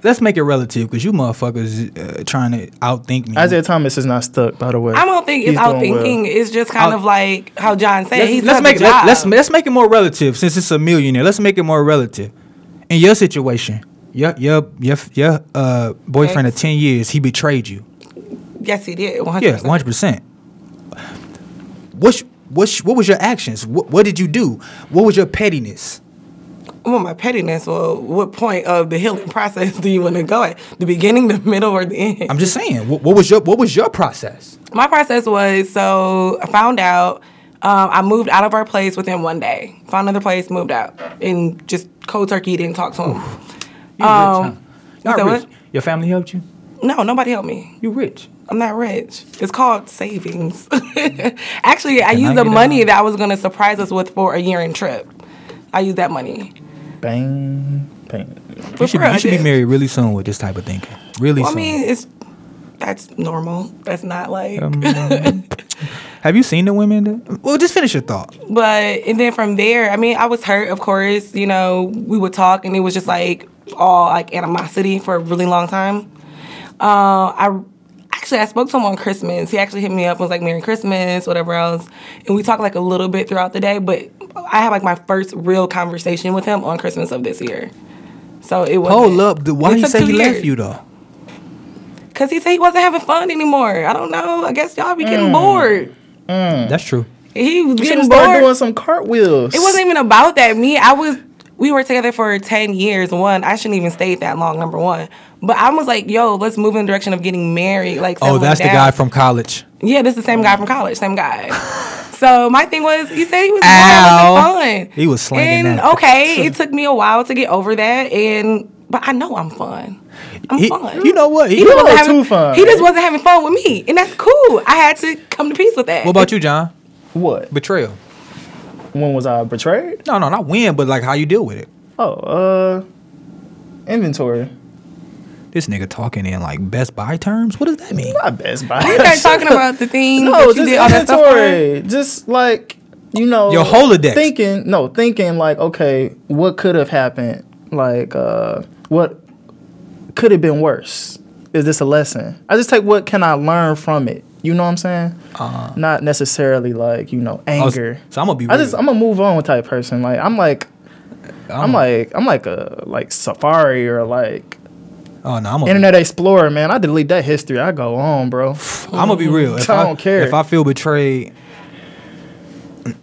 let's make it relative because you motherfuckers uh, trying to outthink me. Isaiah Thomas is not stuck, by the way. I don't think it's He's out doing well. It's just kind Out- of like how John said. let's, He's let's make a let, job. let's let's make it more relative since it's a millionaire. Let's make it more relative. In your situation, your your your your uh, boyfriend Ex. of ten years, he betrayed you. Yes, he did. 100%. Yeah, one hundred percent. What's what's what was your actions? What, what did you do? What was your pettiness? Well, my pettiness. Well, what point of the healing process do you want to go at? The beginning, the middle, or the end? I'm just saying. What, what was your what was your process? My process was so I found out. Um, I moved out of our place within one day. Found another place, moved out, and just cold turkey didn't talk to him. You rich, huh? Um, Not rich. what? Your family helped you. No, nobody helped me. You rich. I'm not rich. It's called savings. Actually, I Can I used the money that I was gonna surprise us with for a year in trip. I used that money. Bang, bang. You should, real, you should be did. married really soon with this type of thinking. Really Well, I mean, it's that's normal. That's not like. Um, have you seen the women? That, well, just finish your thought. But and then from there, I mean, I was hurt. Of course, you know, we would talk, and it was just like all like animosity for a really long time. Uh, I actually I spoke to him on Christmas. He actually hit me up and was like Merry Christmas, whatever else, and we talked like a little bit throughout the day. But I had like my first real conversation with him on Christmas of this year. So it was. Hold up. the- Why it you took say two he left you though? Cause he said he wasn't having fun anymore. I don't know. I guess y'all be Mm. getting bored. That's true. He was You getting start bored. doing some cartwheels. It wasn't even about that. Me, I was. We were together for ten years. One, I shouldn't even stayed that long. Number one, but I was like, "Yo, let's move in the direction of getting married." Like, Oh, settling that's the guy from college. Yeah, this is the same guy from college. Same guy. so my thing was, he said he was Ow. fun. He was slinging and, that. Okay, it took me a while to get over that, and but I know I'm fun. I'm He- fun. you know what? He- He, just wasn't having, too fun. He just wasn't having fun with me, and that's cool. I had to come to peace with that. What about you, John? What? Betrayal. When was I betrayed? No, no, not when, but like how you deal with it. Oh, uh, inventory. This nigga talking in like Best Buy terms. What does that mean? Not Best Buy. You guys talking about the thing no, that you just did all that stuff for? inventory. Just like you know, Your Rolodex. Thinking, no, thinking like, okay, what could have happened? Like, uh, what could have been worse? Is this a lesson? I just take what can I learn from it. You know what I'm saying? Uh, Not necessarily like you know I was- anger. so I'm gonna be. I just real. I'm a move on with type person. Like I'm like I'm like I'm like a like Safari or like Oh no, I'm gonna. Internet Explorer, man. I delete that history. I go on, bro. I'm gonna be real. If I I don't care. If I feel betrayed,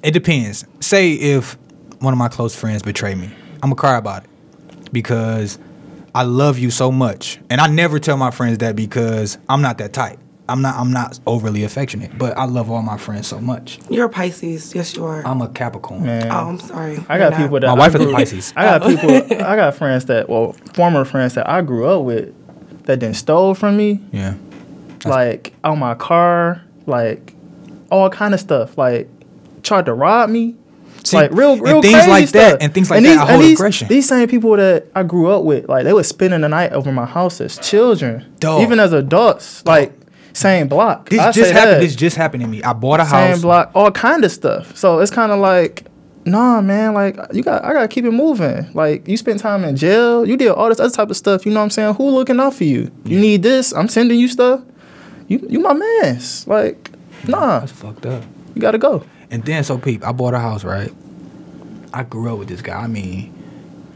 it depends. Say if one of my close friends betray me, I'm gonna cry about it because I love you so much, and I never tell my friends that because I'm not that type. I'm not. I'm not overly affectionate, but I love all my friends so much. You're a Pisces. Yes, you are. I'm a Capricorn. Man. oh, I'm sorry. I got You're people not. that My I wife is a Pisces. I got people. I got friends that, well, former friends that I grew up with, that then stole from me, Yeah. like on my car, like all kind of stuff, like tried to rob me. See, like real, and real things crazy like that- and things like that, I and hold these, aggression. These same people that I grew up with, like they were spending the night over my house as children, Dog. even as adults, like same block. This I just happened. that. This just happened to me. I bought a same house. Same block, all kind of stuff. So it's kind of like, nah, man, like you got, I gotta keep it moving. Like you spent time in jail, you did all this other type of stuff. You know what I'm saying? Who looking out for you? You need this? I'm sending you stuff. You, you my man's. Like, nah, That's fucked up. you gotta go. And then so peep, I bought a house, right? I grew up with this guy. I mean,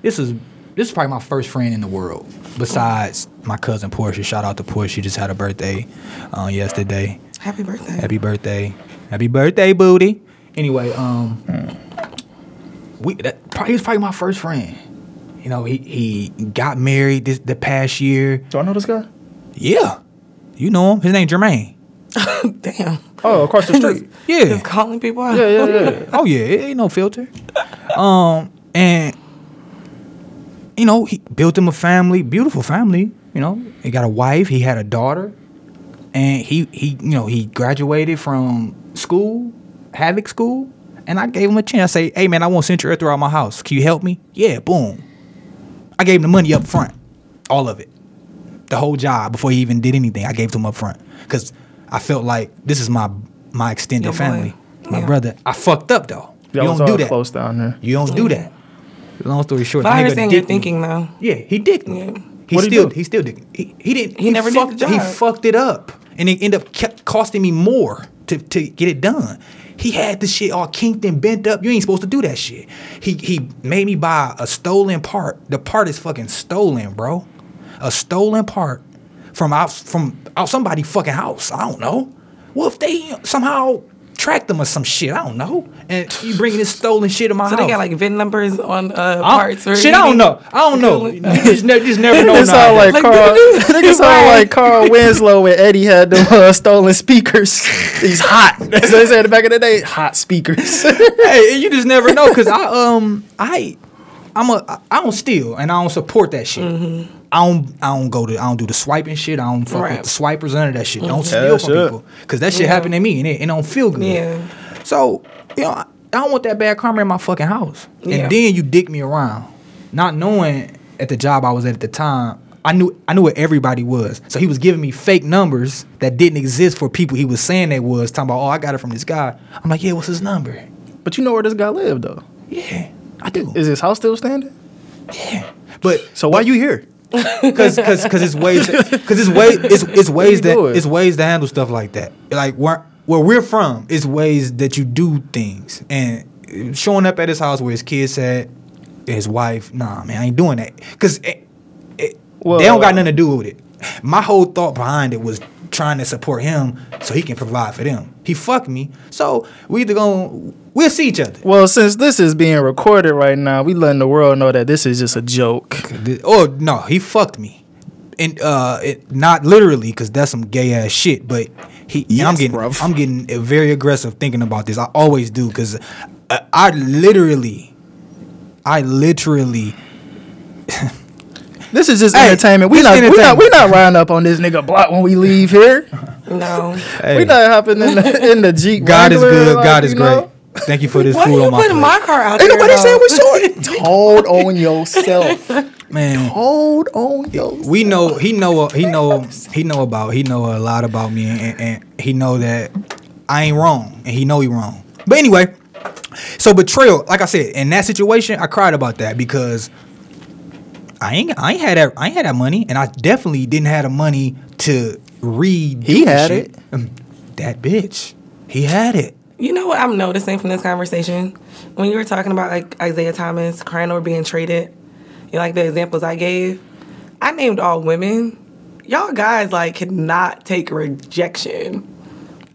this is this is probably my first friend in the world. Besides my cousin Portia. Shout out to Portia. She just had a birthday uh, yesterday. Happy birthday. Happy birthday. Happy birthday, booty. Anyway, um we that probably, he was probably my first friend. You know, he he got married this the past year. Do I know this guy? Yeah. You know him. His name Jermaine. Damn. Oh, across the street. Yeah. Just calling people out. yeah, yeah, yeah. oh yeah, it ain't no filter. Um, and you know, he built him a family, beautiful family. You know, he got a wife, he had a daughter, and he he you know he graduated from school, HVAC School, and I gave him a chance. I say, hey man, I want Central Air throughout my house. Can you help me? Yeah, boom. I gave him the money up front, all of it, the whole job before he even did anything. I gave to him up front because I felt like this is my my extended boy. family, my Yeah. brother. I fucked up though. That you don't do that. close down there. You don't do that. Long story short, But I nigga understand your dicked me. thinking though. Yeah, he dicked me. Yeah. He What'd he still do? he still did. He, he didn't. He never did fucked, the He fucked it up, and it ended up kept costing me more to, to get it done. He had the shit all kinked and bent up. You ain't supposed to do that shit. He he made me buy a stolen part. The part is fucking stolen, bro. A stolen part from out from out somebody fucking house. I don't know. What if they somehow tracked them or some shit? I don't know. And you bringing this stolen shit in my So house. they got like VIN numbers on uh, parts or shit, I don't know. I don't know. You just, ne- just never know. It sound like Like, Carl. It sound like Carl Winslow and Eddie had the uh, stolen speakers. These hot. That's what they said back in the day. Hot speakers. hey, you just never know because I um I I'm a I- I don't steal and I don't support that shit. I don't I don't go to I don't do the swiping shit. I don't fuck Right. with the swipers none of that shit. Don't Yeah, steal from shit. people because that shit mm-hmm. happened to me and it, it don't feel good. Yeah. So you know I, I don't want that bad karma in my fucking house. Yeah. And then you dick me around, not knowing at the job I was at at the time. I knew I knew what everybody was. So he was giving me fake numbers that didn't exist for people he was saying they was. Talking about, oh, I got it from this guy. I'm like, yeah, what's his number? but you know where this guy lived though. Yeah, I do. Is his house still standing? Yeah, but So why you here? Because because because it's ways because it's way it's it's ways that doing? it's ways to handle stuff like that. Like where where we're from, it's ways that you do things and showing up at his house where his kids at, his wife. Nah, man, I ain't doing that it, it, Well- they don't got nothing to do with it. My whole thought behind it was trying to support him so he can provide for them. He fucked me, so we either gonna we'll see each other. Well, since this is being recorded right now, we letting the world know that this is just a joke. Oh no, he fucked me, and uh, it, not literally because that's some gay ass shit. But he, and I'm getting, bruv. I'm getting uh, very aggressive thinking about this. I always do because I, I literally, I literally. This is just Hey, entertainment. We this not, we not we not riding up on this nigga block when we leave here. No. Hey, We not hopping in the in the Jeep. God is good. like, God is great. know? Thank you for this Why food you on my putting plate. my car out Ain't there? nobody saying though? we short. Hold on yourself. Man, Hold on yourself. we know he know he know he know about he know a lot about me and, and he know that I ain't wrong and he know he wrong. But anyway, so betrayal, like I said, in that situation, I cried about that because I ain't I ain't had that I ain't had that money and I definitely didn't have the money to read. He had it. Um, that bitch, he had it. You know what I'm noticing from this conversation? When you were talking about like Isaiah Thomas crying over being traded, you know, like the examples I gave, I named all women. Y'all guys like cannot take rejection.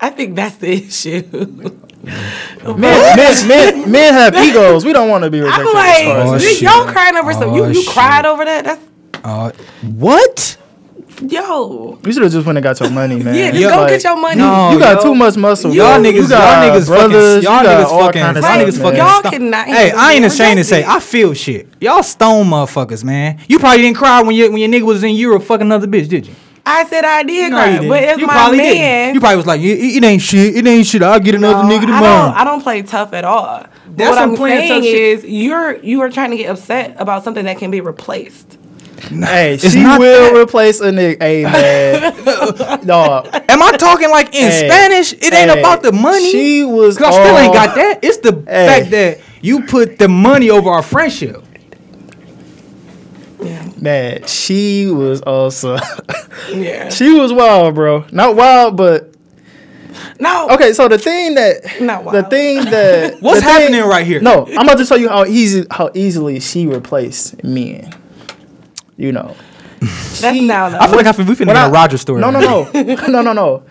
I think that's the issue. Men, men, men, men have egos. We don't want to be rejected. I'm like, Oh, shit. y'all crying over some. You Oh, you shit. cried over that? That's Uh, what? yo. You should have just went and got your money, man. Yeah, just Yeah, go Like, get your money. No, You got yo. too much muscle. Y'all bro. niggas, You y'all niggas brothers, fucking, y'all you got niggas fucking, kind y'all niggas fucking. Y'all cannot Hey, I ain't ashamed to say. I feel shit. Y'all stone motherfuckers, man. You probably didn't cry when your when your nigga was in Europe fucking another bitch, did you? I said I did No, cry, you didn't. but it's you my probably man. Didn't. You probably was like, it, it ain't shit. It ain't shit. I'll get another No, nigga I tomorrow. don't, I don't play tough at all. That's what I'm playing tough saying shit. is you're you are trying to get upset about something that can be replaced. Hey, It's she will that. replace a nigga. Hey, man. Dog. Am I talking like in Hey, Spanish? It ain't hey, about the money. She was. Cause I still ain't got that. It's the Hey. fact that you put the money over our friendship. Yeah. Man, she was also. Yeah. she was wild, bro. Not wild, but No. okay. So the thing that Not wild. the thing that What's the thing- happening right here? No, I'm about to tell you how easy how easily she replaced men. You know. That's now though. I feel like I feel we finna When get I- a Roger story. No, no, right no, no, no, no.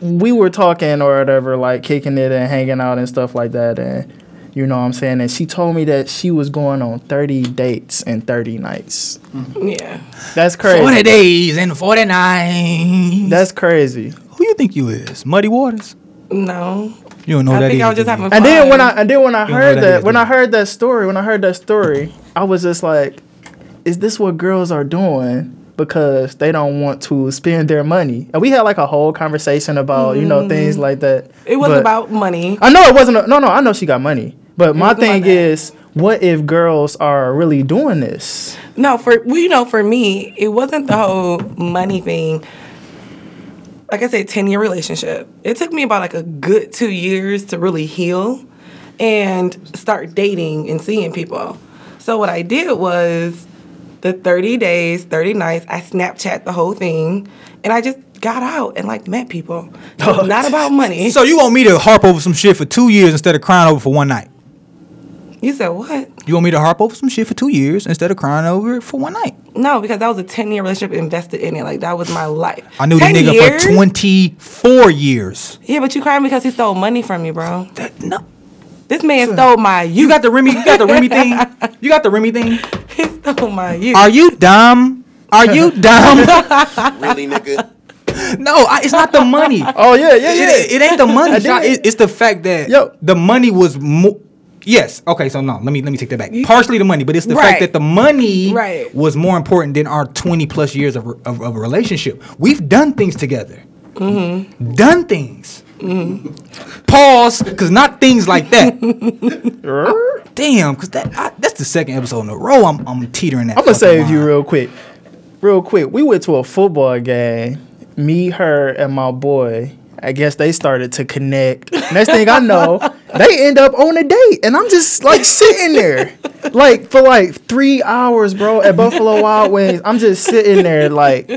We were talking or whatever, like kicking it and hanging out and stuff like that, and you know what I'm saying. And she told me that she was going on 30 dates and 30 nights. yeah. That's crazy. Forty days and forty nights. That's crazy. Who you think you is? Muddy Waters? No. You don't know I that think I was just do you? having fun. And then when I and then when I You heard that that, is, when I heard that story, when I heard that story, I was just like, is this what girls are doing? Because they don't want to spend their money. And we had like a whole conversation about, you know, things like that. Mm-hmm. it was But- about money. I know it wasn't. A, no, no, I know she got money. But my thing is, what if girls are really doing this? No, for well, you know, for me, it wasn't the whole money thing. Like I said, ten year relationship. It took me about like a good two years to really heal and start dating and seeing people. So what I did was the thirty days, thirty nights. I Snapchat the whole thing, and I just got out and like met people. It not about money. So you want me to harp over some shit for two years instead of crying over for one night? You said what? You want me to harp over some shit for two years instead of crying over it for one night? No, because that was a ten year relationship invested in it. Like that was my life. I knew the nigga years? for 24 years. Yeah, but you crying because he stole money from you, bro. That, no. This man stole my youth. You got the Remy, you got the Remy thing? You got the Remy thing? he stole my youth. Are you dumb? Are you dumb? Really, nigga? no, I, it's not the money. Oh yeah, yeah, yeah. It, it ain't the money. I Sean. did. It- it's the fact that Yo. the money was more. Yes. Okay. So no. Let me let me take that back. Partially the money, but it's the Right. fact that the money Right. was more important than our twenty plus years of, of, of a relationship. We've done things together. Mm-hmm. Done things. Pause, because not things like that. Damn, because that I, that's the second episode in a row. I'm I'm teetering that. I'm gonna save you real quick, real quick. We went to a football game. Me, her, and my boy. I guess they started to connect. Next thing I know, they end up on a date, and I'm just like sitting there, like for like three hours, bro, at Buffalo Wild Wings. I'm just sitting there, like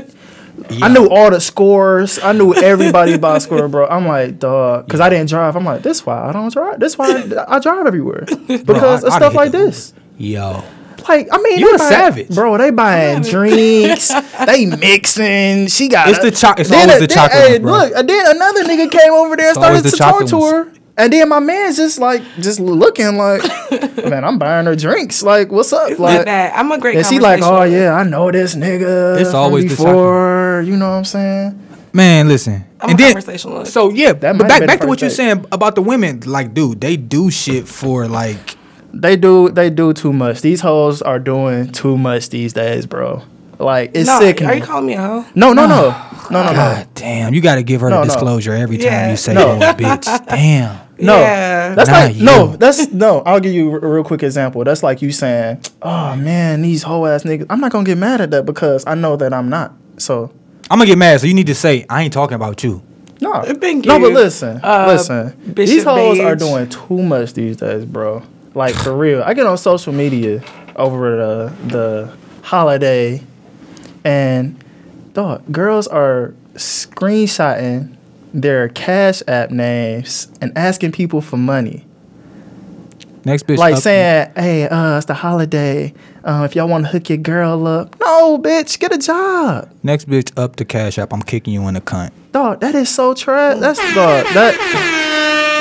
I knew all the scores. I knew everybody by score, bro. I'm like, dog, because I didn't drive. I'm like, this why I don't drive. This why I, I drive everywhere because I- of I'd stuff like this. Yo. Like, I mean, You they a buying- savage. bro. They buying drinks, they mixing. She got It's a- the cho- it's always a- the chocolate Hey, ones, bro. look, and then another nigga came over there and started the to talk to her. And then my man's just like, just looking like, man, I'm buying her drinks. Like, what's up? It's like, not that. I'm a great and she like, oh yeah, I know this nigga. It's always the before. You know what I'm saying? Man, listen. I'm and a then. So yeah, That but back back to what you're saying about the women. Like, dude, they do shit for like. They do they do too much. These hoes are doing too much these days, bro. Like it's no, sickening. are you calling me a hoe? no, no, no, no, no, no. God damn, you got to give her No, the no. disclosure every time Yeah. you say No. "oh, bitch." Damn. No, Yeah. that's Nah, like no. That's no. I'll give you a real quick example. That's like you saying, "Oh man, these hoe ass niggas." I'm not gonna get mad at that because I know that I'm not. So I'm gonna get mad. So you need to say, "I ain't talking about you." no, it Thank no. But listen, Uh, listen. Bishop These hoes are doing too much these days, bro. Like for real. I get on social media over the the holiday, and dog girls are screenshotting their cash app names and asking people for money. Next bitch. like up- saying, "Hey, uh, it's the holiday. Um, if y'all want to hook your girl up, no, bitch, get a job, Next bitch up the cash app. I'm kicking you in the cunt. dog. That is so trash. That's dog. That,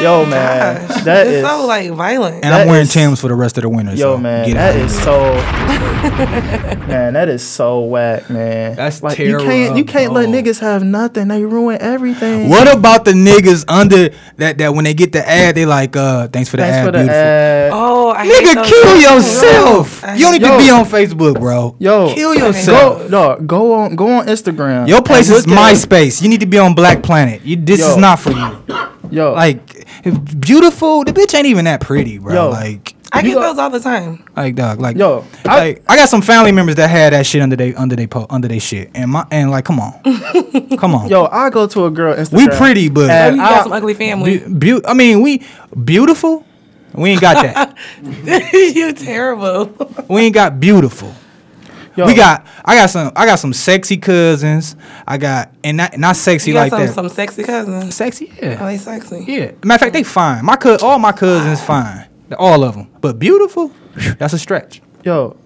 yo, man, Gosh, that it's is, so like violent. And That I'm wearing is- Timbs for the rest of the winter. yo, so man, get that so, man, that is so whack, man. That's like you can't, you can't let niggas have nothing. They ruin everything. What about the niggas under that? That when they get the ad, they like, uh, thanks for the Thanks ad, for the beautiful. ad. oh, I Nigga, those kill things. yourself. I You don't need Yo. to be on Facebook, bro. Yo, kill Go, yourself. dog. Go on, go on Instagram. Your place is look at- MySpace. You need to be on Black Planet. You, this Yo. is not for you. Yo, Like, if beautiful. The bitch ain't even that pretty, bro. Yo. Like, I get go- those all the time. like dog. Like, Yo, I- like I got some family members that had that shit under they under they po- under they shit, and my and like, come on, come on. yo, I go to a girl Instagram. we pretty, but Oh, And you I- got some ugly family. Beau- I mean, we beautiful. We ain't got that. you terrible. we ain't got beautiful. Yo, We got. I got some. I got some sexy cousins. I got and not not sexy You got like some, that. some sexy cousins. Sexy, Oh, yeah, they sexy. yeah. Matter of fact, they fine. My co- all my cousins fine. All of them, but beautiful. That's a stretch. Yo,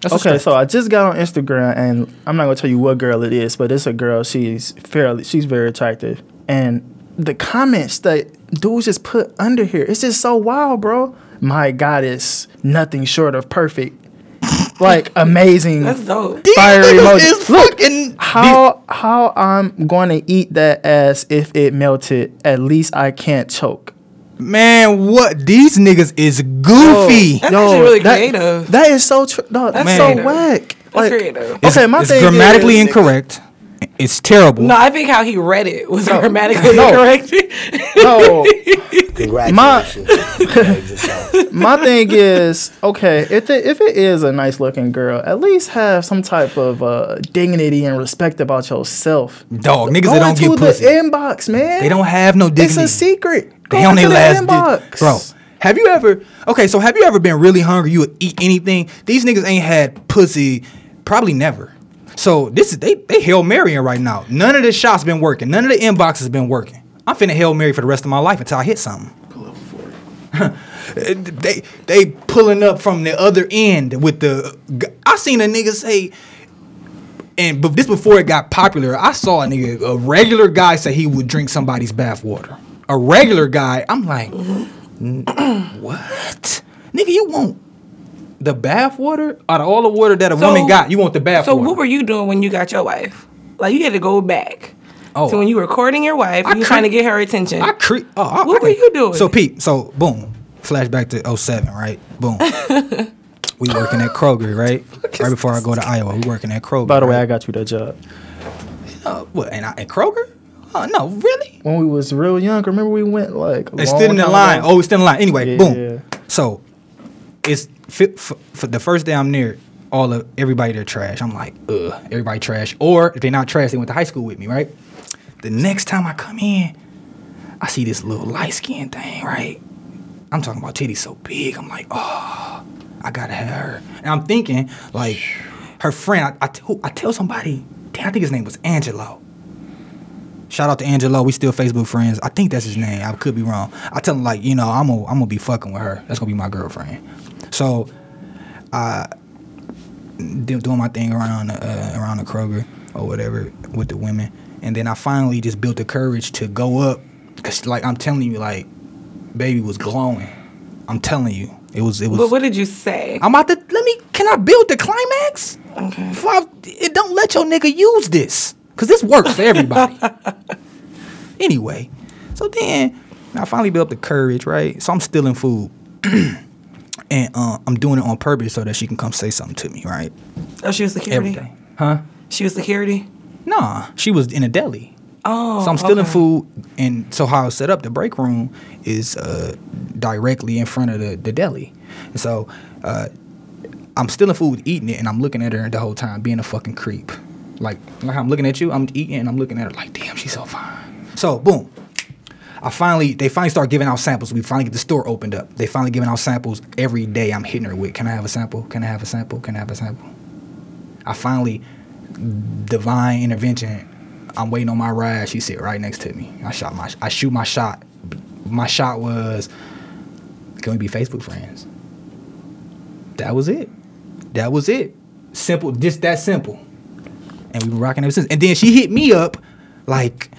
That's okay, so I just got on Instagram and I'm not gonna tell you what girl it is, but it's a girl. She's fairly, she's very attractive, and the comments that dudes just put under here, it's just so wild, bro. My goddess, nothing short of perfect, like amazing, That's dope. fiery These niggas emoji. is Look, fucking- how how I'm going to eat that ass if it melted. At least I can't choke. Man, what these niggas is goofy. That's actually really that- creative. That is so tr- no, that's That's so creative. whack. That's creative. Okay, my it's thing grammatically is, incorrect. It's terrible. No, I think how he read it was grammatically No. incorrect. No, Congratulations. Behave yourself. my thing is okay. If it, if it is a nice looking girl, at least have some type of uh, dignity and respect about yourself. Dog, niggas Go that don't into get the pussy. inbox, man. They don't have no dignity. It's a secret. Go They on into their the last inbox, dick. Bro, have you ever okay, so have you ever been really hungry? You would eat anything? These niggas ain't had pussy probably never. So this is they they Hail Marrying right now. None of the shots been working. None of the inboxes been working. I'm finna Hail Mary for the rest of my life until I hit something. Pull up for it. they they pulling up from the other end with the I seen a nigga say and but this before it got popular, I saw a nigga, a regular guy say he would drink somebody's bath water. A regular guy, I'm like, what? Nigga, you want the bath water? Out of all the water that a So- woman got, you want the bath so water. So what were you doing when you got your wife? Like you had to go back. Oh. So when you were courting your wife, I you cre- trying to get her attention. I cre- oh, I- What I were can- you doing? So Pete, so boom, flashback to 07, right? Boom. we working at Kroger, right? Right before I go to Iowa, we working at Kroger. By the way, I got you that job uh, what? And I, at Kroger? Oh no, really? when we was real young. Remember we went like a It's still in the line. ago? Oh, it's still in the line. Anyway, Yeah. boom. So it's for the first day I'm near. All of everybody they're trash. I'm like, ugh, everybody trash. Or if they're not trash, they went to high school with me, right? The next time I come in, I see this little light skinned thing, right? I'm talking about titties so big. I'm like, oh, I gotta have her. And I'm thinking, like, her friend. I, I, t- I tell somebody, damn, I think his name was Angelo. Shout out to Angelo. We still Facebook friends. I think that's his name. I could be wrong. I tell him like, you know, I'm gonna I'm gonna be fucking with her. That's gonna be my girlfriend. So, I do, doing my thing around uh, around the Kroger or whatever with the women, and then I finally just built the courage to go up, cause like I'm telling you, like, baby was glowing. I'm telling you, it was it was. but what did you say? I'm about to let me. Can I build the climax? Okay. It don't let your nigga use this. Cause this works for everybody. anyway, so then I finally built up the courage, right? So I'm stealing food. and uh, I'm doing it on purpose so that she can come say something to me, right? Oh, she was security. Every day. Huh? She was security. Nah, she was in a deli. Oh, So I'm stealing okay. food, and so how it's set up, the break room is uh, directly in front of the, the deli. And so uh, I'm stealing food, eating it, and I'm looking at her the whole time, being a fucking creep. Like, like I'm looking at you, I'm eating, and I'm looking at her like, damn, she's so fine. So boom, I finally, they finally start giving out samples. We finally get the store opened up. They finally giving out samples every day. I'm hitting her with, can I have a sample? Can I have a sample? Can I have a sample? I finally, divine intervention. I'm waiting on my ride. She sit right next to me. I shot my, I shoot my shot. My shot was, can we be Facebook friends? That was it. That was it. Simple, just that simple. And we've been rocking ever since. And then she hit me up, like,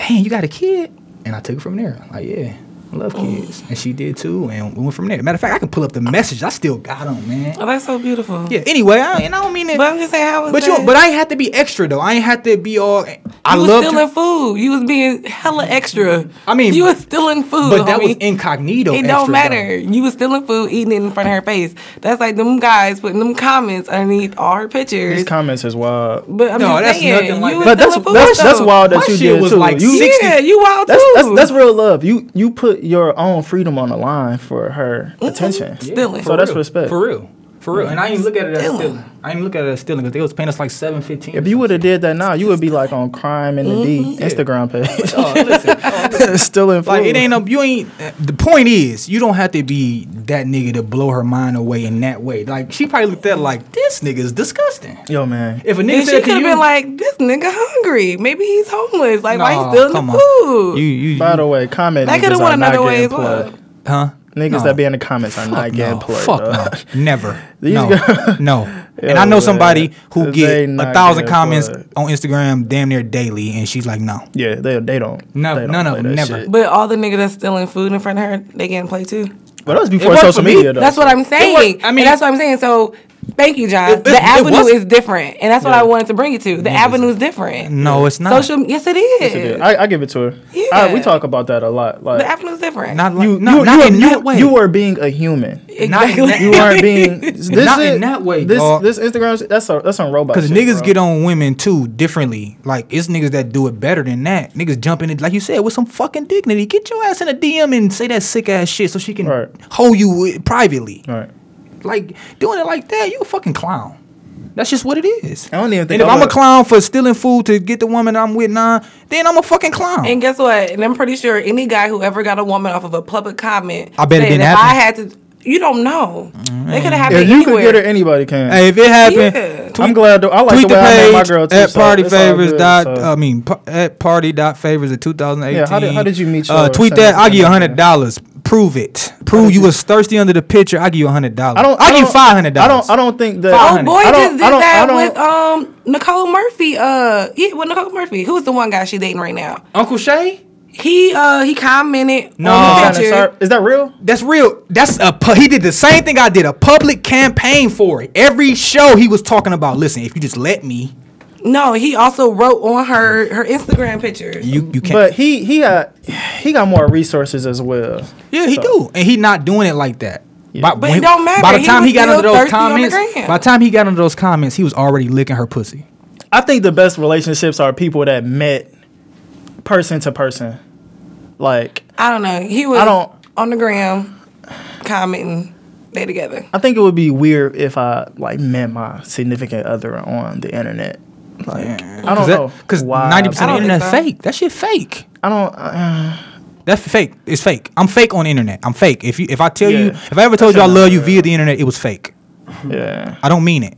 "Dang, you got a kid?" And I took it from there. Like, yeah, I love kids, and she did too. And we went from there. Matter of fact, I can pull up the message. I still got them, man. Oh, that's so beautiful. Yeah. Anyway, I, and I don't mean it. But I'm just saying, how was But that? you, but I ain't have to be extra though. I ain't have to be all. I you was love. stealing food. You was being hella extra. I mean, you was stealing food. but that was incognito. It extra, don't matter. though. You was stealing food, eating it in front of her face. That's like them guys putting them comments underneath all her pictures. These comments is wild. but I'm No, just that's saying, nothing like you was But that's food that's that's wild that My you shit did was too. like you, 60 Yeah, you wild that's, too. that's that's real love. You you put your own freedom on the line for her attention. Stealing. So that's real. respect. For real. For real. And I ain't look at it as Stealing. stealing. I ain't look at it as stealing because they was paying us like seven fifteen. If you would have did that now, you would be like on crime in the Mm-hmm. D Instagram page, oh, listen, oh, listen. stealing food. Like it ain't no you ain't the point is you don't have to be that nigga to blow her mind away in that way. Like she probably looked at it like this nigga is disgusting. Yo, man. If a nigga And she could have been like, "This nigga hungry. Maybe he's homeless. Like, why "Nah, he stealing the on. food?" You you, By you the way, comment That coulda niggas went another way as well. huh? Niggas No. that be in the comments are not getting no. plugged. Fuck dog. no. Never. These no. guys- no. And Yo, I know man. somebody who get a thousand getting comments plugged. on Instagram damn near daily, and she's like, no. Yeah, they they don't. No, they don't none of them, never. shit. But all the niggas that's stealing food in front of her, they getting played too. But that was before social me. media, though. That's what I'm saying. worked- I I mean- mean, that's what I'm saying. So, thank you, John. It- it- the it avenue was- is different, and that's what I wanted to bring you to. The avenue is different. No, it's not. Social, yes, it is. Yeah, I, I give it to her. Yeah. I, we talk about that a lot. Like the avenue is different. Not like you, no, you, not you, in you, that way. you were being a human. exactly. that- You aren't being. This Not is- in that way, This dog. this Instagram. That's a that's some robot. Because niggas bro. get on women too differently. Like it's niggas that do it better than that. Niggas jump in it like you said with some fucking dignity. Get your ass in a DM and say that sick ass shit so she can Right. hold you privately. All right. Like doing it like that, you a fucking clown. That's just what it is. I don't even think And if I I'm a would- clown for stealing food to get the woman I'm with now, then I'm a fucking clown. And guess what? And I'm pretty sure any guy who ever got a woman off of a public comment, I bet it didn't if happen. I had to, you don't know. They could have If happened you anywhere. could get her, anybody can. hey, if it happened, Yeah. I'm glad. Though, I like tweet the the way I met my page girl too. at so party favors good, dot. so. I mean, pa- at party dot favors of 2018. Yeah, how did- how did you meet Uh, tweet that. I'll give you me. hundred dollars. Prove it. Prove you was thirsty under the picture. I give you hundred dollars. I don't. I I give you don't- five hundred I dollars. don't. I don't think that. Oh, boy I don't- just did I don't- that I don't- with um Nicole Murphy. Uh, yeah, with Nicole Murphy. Who's the one guy she dating right now? Uncle Shay. He uh he commented No. on the picture. Is that real? That's real. That's a. pu- He did the same thing I did. A public campaign for it. Every show he was talking about. Listen, if you just let me, No, he also wrote on her her Instagram pictures. you you can't. But he he got he got more resources as well. Yeah, he So- do, and he not doing it like that. By, But it don't matter. By the time was he, got under those thirsty on the comments, by the time he got under those comments, he was already licking her pussy. I think the best relationships are people that met person to person. Like I don't know. He was I don't- on the gram commenting. They together. I think it would be weird if I like met my significant other on the internet. Like I don't know because why, ninety percent of the don't internet think so. fake. That shit fake. I don't. Uh, That's fake. It's fake. I'm fake on the internet. I'm fake. If you if I tell you if I ever told you I love you not via the internet, it was fake. yeah. I don't mean it.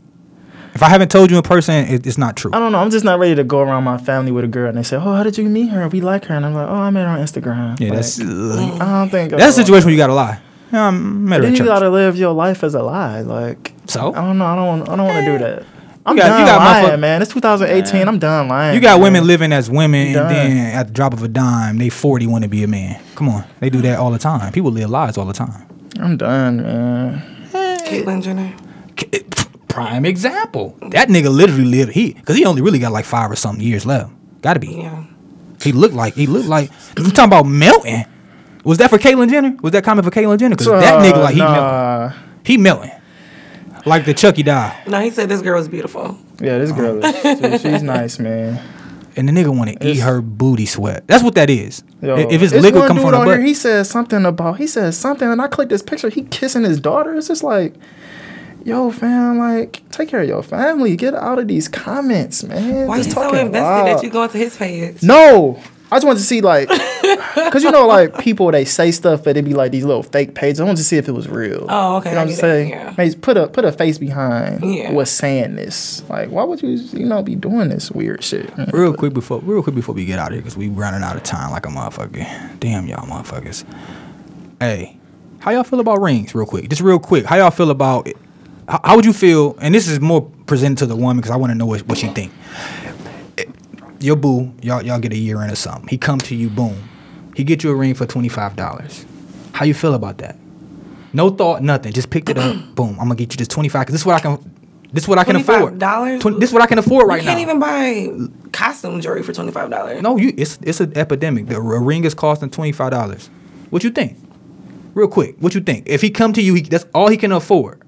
If I haven't told you in person, it, it's not true. I don't know. I'm just not ready to go around my family with a girl and they say, "Oh, how did you meet her? We like her." And I'm like, "Oh, I met her on Instagram." Yeah, Like, that's uh, I don't think that's a situation where you gotta lie. Yeah, I met her Then you gotta live your life as a lie. Like So? I don't know. I don't. I don't want to do that. I'm got- done you got lying, motherfuck- man. It's 2018. I'm done lying. You got man. women living as women, and then at the drop of a dime, they forty want to be a man. Come on, they do that all the time. People live lies all the time. I'm done, man. Caitlyn Jenner. K- prime example. That nigga literally lived he because he only really got like five or something years left. Got to be. Yeah. He looked like he looked like. You talking about melting? Was that for Caitlyn Jenner? Was that comment for Caitlyn Jenner? Because that nigga like he melting. He melting. Like the Chucky doll. No, he said this girl was beautiful. Yeah, this girl is she- she's nice, man. And the nigga want to eat her booty sweat. That's what that is. Yo, if it's it's liquid one come from the on butt. here, he said something about he said something, and I clicked this picture. He kissing his daughter. It's just like, yo, fam, like take care of your family. Get out of these comments, man. Why Just you so invested wild. that you go into his page? No. I just wanted to see like, cause you know like people they say stuff, but it'd be like these little fake pages. I wanted to see if it was real. Oh, okay, You know I what I'm get it, saying? yeah. Maybe put a put a face behind Yeah. what's saying this. Like, why would you you know be doing this weird shit? Real quick before, real quick before we get out of here, because we running out of time like a motherfucker. Damn y'all motherfuckers. Hey, how y'all feel about rings? Real quick, just real quick. How y'all feel about? How, would you feel? And this is more presented to the woman because I want to know what, what she think. Eh, Your boo, y'all y'all get a year in or something. He come to you, boom. He get you a ring for twenty five dollars. How you feel about that? No thought, nothing. Just picked it up. boom. I'm gonna get you this twenty five because this is what I can. This is what I can afford. $25? This is what I can afford right now. you can't now. even buy costume jewelry for twenty five dollars. No, you. It's it's an epidemic. The a ring is costing twenty five dollars. What you think? Real quick, what you think? If he come to you, he, that's all he can afford.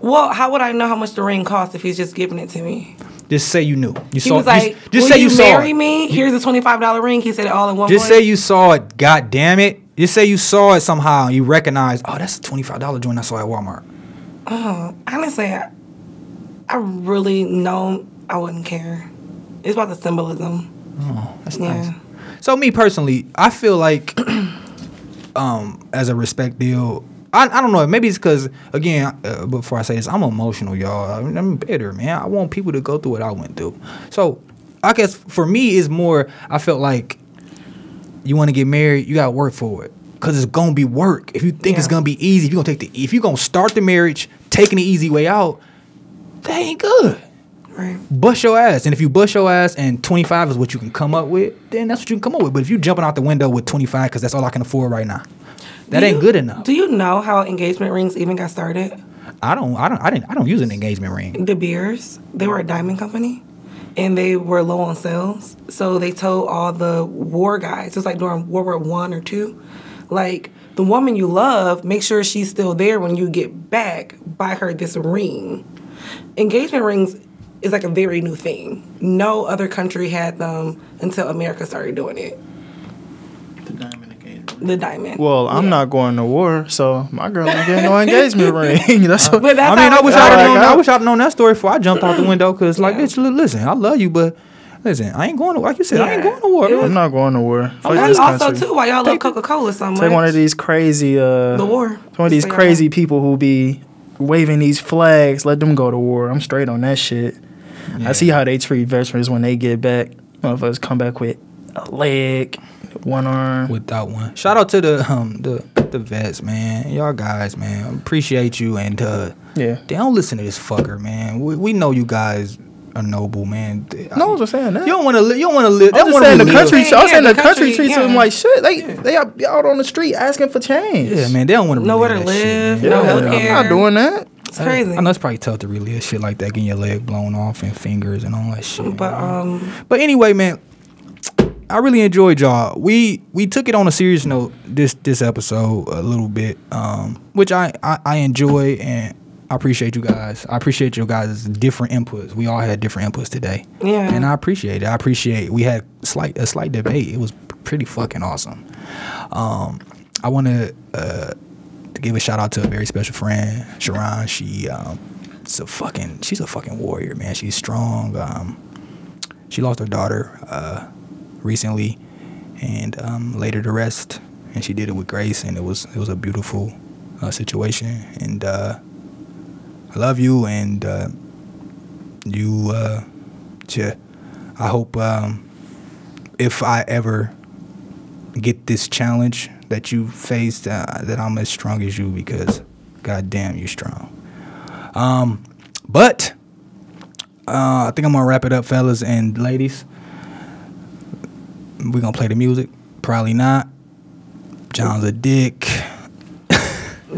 Well, how would I know how much the ring cost if he's just giving it to me? Just say you knew. You He saw. was like, just, just "Will say you, you, saw. marry it. me? Here's a twenty five dollar ring." He said it all in one. Just voice. say you saw it. God damn it. Just say you saw it somehow. And You recognize. Oh, that's a twenty five dollar joint I saw at Walmart. Honestly, I, I really know I wouldn't care. It's about the symbolism. Oh, That's Yeah. nice. So me personally, I feel like, um, as a respect deal, I, I don't know. Maybe it's because again, uh, before I say this, I'm emotional, y'all. I I'm bitter, man. I want people to go through what I went through. So I guess for me, it's more. I felt like you want to get married, you got to work for it. Cause it's gonna be work. If you think it's gonna be easy, if you gonna take the, if you gonna start the marriage taking the easy way out, that ain't good Right. bust your ass. And if you bust your ass and 25 is what you can come up with, then that's what you can come up with. But if you jumping out the window with 25 because that's all I can afford right now, that Do ain't you- good enough. Do you know how engagement rings even got started? I don't, I don't, I didn't, I don't use an engagement ring. De Beers, they were a diamond company, and they were low on sales, so they told all the war guys, It's like during World War One or two, like the woman you love, make sure she's still there when you get back. Buy her this ring. Engagement rings is like a very new thing. No other country had them until America started doing it. The diamond. Well, I'm Yeah. not going to war, so my girl ain't getting no engagement ring. That's what, But that's I mean, I wish I'd known. I wish I'd known that story before I jumped out the window. Cause like, Yeah. bitch, listen, I love you, but listen, I ain't going to. Like you said, I ain't going to war. It man. I'm not going to war. Fuck That's also country. too why y'all love Coca Cola so much. Take one of these crazy uh The war. One of these crazy know. people who be waving these flags, let them go to war. I'm straight on that shit. I see how they treat veterans when they get back. Motherfuckers come back with a leg, one arm. without one. Shout out to the um the the vets, man. Y'all guys, man. Appreciate you and uh yeah. they don't listen to this fucker, man. We, we know you guys are noble, man. No, I wasn't saying that. You don't want to. Li- you don't want to live. I'm just saying the country. I was saying Yeah, the the country country, treats them like shit. They they out, out on the street asking for change. Yeah, man. They don't want to Nowhere to live, Yeah, no I'm not doing that. It's crazy. I know it's probably tough to relive shit like that, getting your leg blown off and fingers and all that shit. But man. um, But anyway, man, I really enjoyed y'all. We we took it on a serious note this this episode a little bit, um, which I, I I enjoy and I appreciate you guys. I appreciate your guys' different inputs. We all had different inputs today. Yeah. and I appreciate it. I appreciate we had slight a slight debate. It was pretty fucking awesome. Um, I want to uh, to give a shout out to a very special friend, Sharon. She um, is a fucking she's a fucking warrior, man. She's strong. Um, she lost her daughter uh, recently and um, her to rest. And she did it with grace and it was it was a beautiful uh, situation. And uh, I love you and uh, you uh, I hope um, if I ever get this challenge that you faced uh, that I'm as strong as you because god damn you strong. Um, but uh, I think I'm gonna wrap it up, fellas and ladies. We're gonna play the music. Probably not. John's a dick.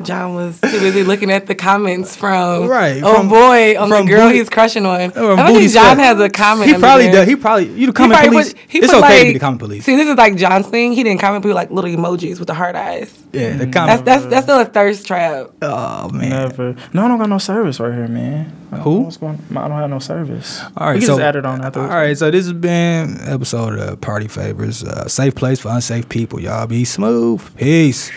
John was too busy looking at the comments from Right, Oh from- boy, on the girl booty- he's crushing on. Or I don't think John sweat. has a comment. He probably does. He probably you the comment probably police. put- he it's put, okay to be the comment police. See, this is like John's thing. He didn't comment. People like little emojis with the heart eyes. yeah, the That's comment. that's that's still a thirst trap. oh man. Never. No, I don't got no service right here, man. Who? What's going? I don't have no service. All right, we can so just add it on after. All right, so this has been episode of Party Favors, uh, safe place for unsafe people. Y'all be smooth. Peace.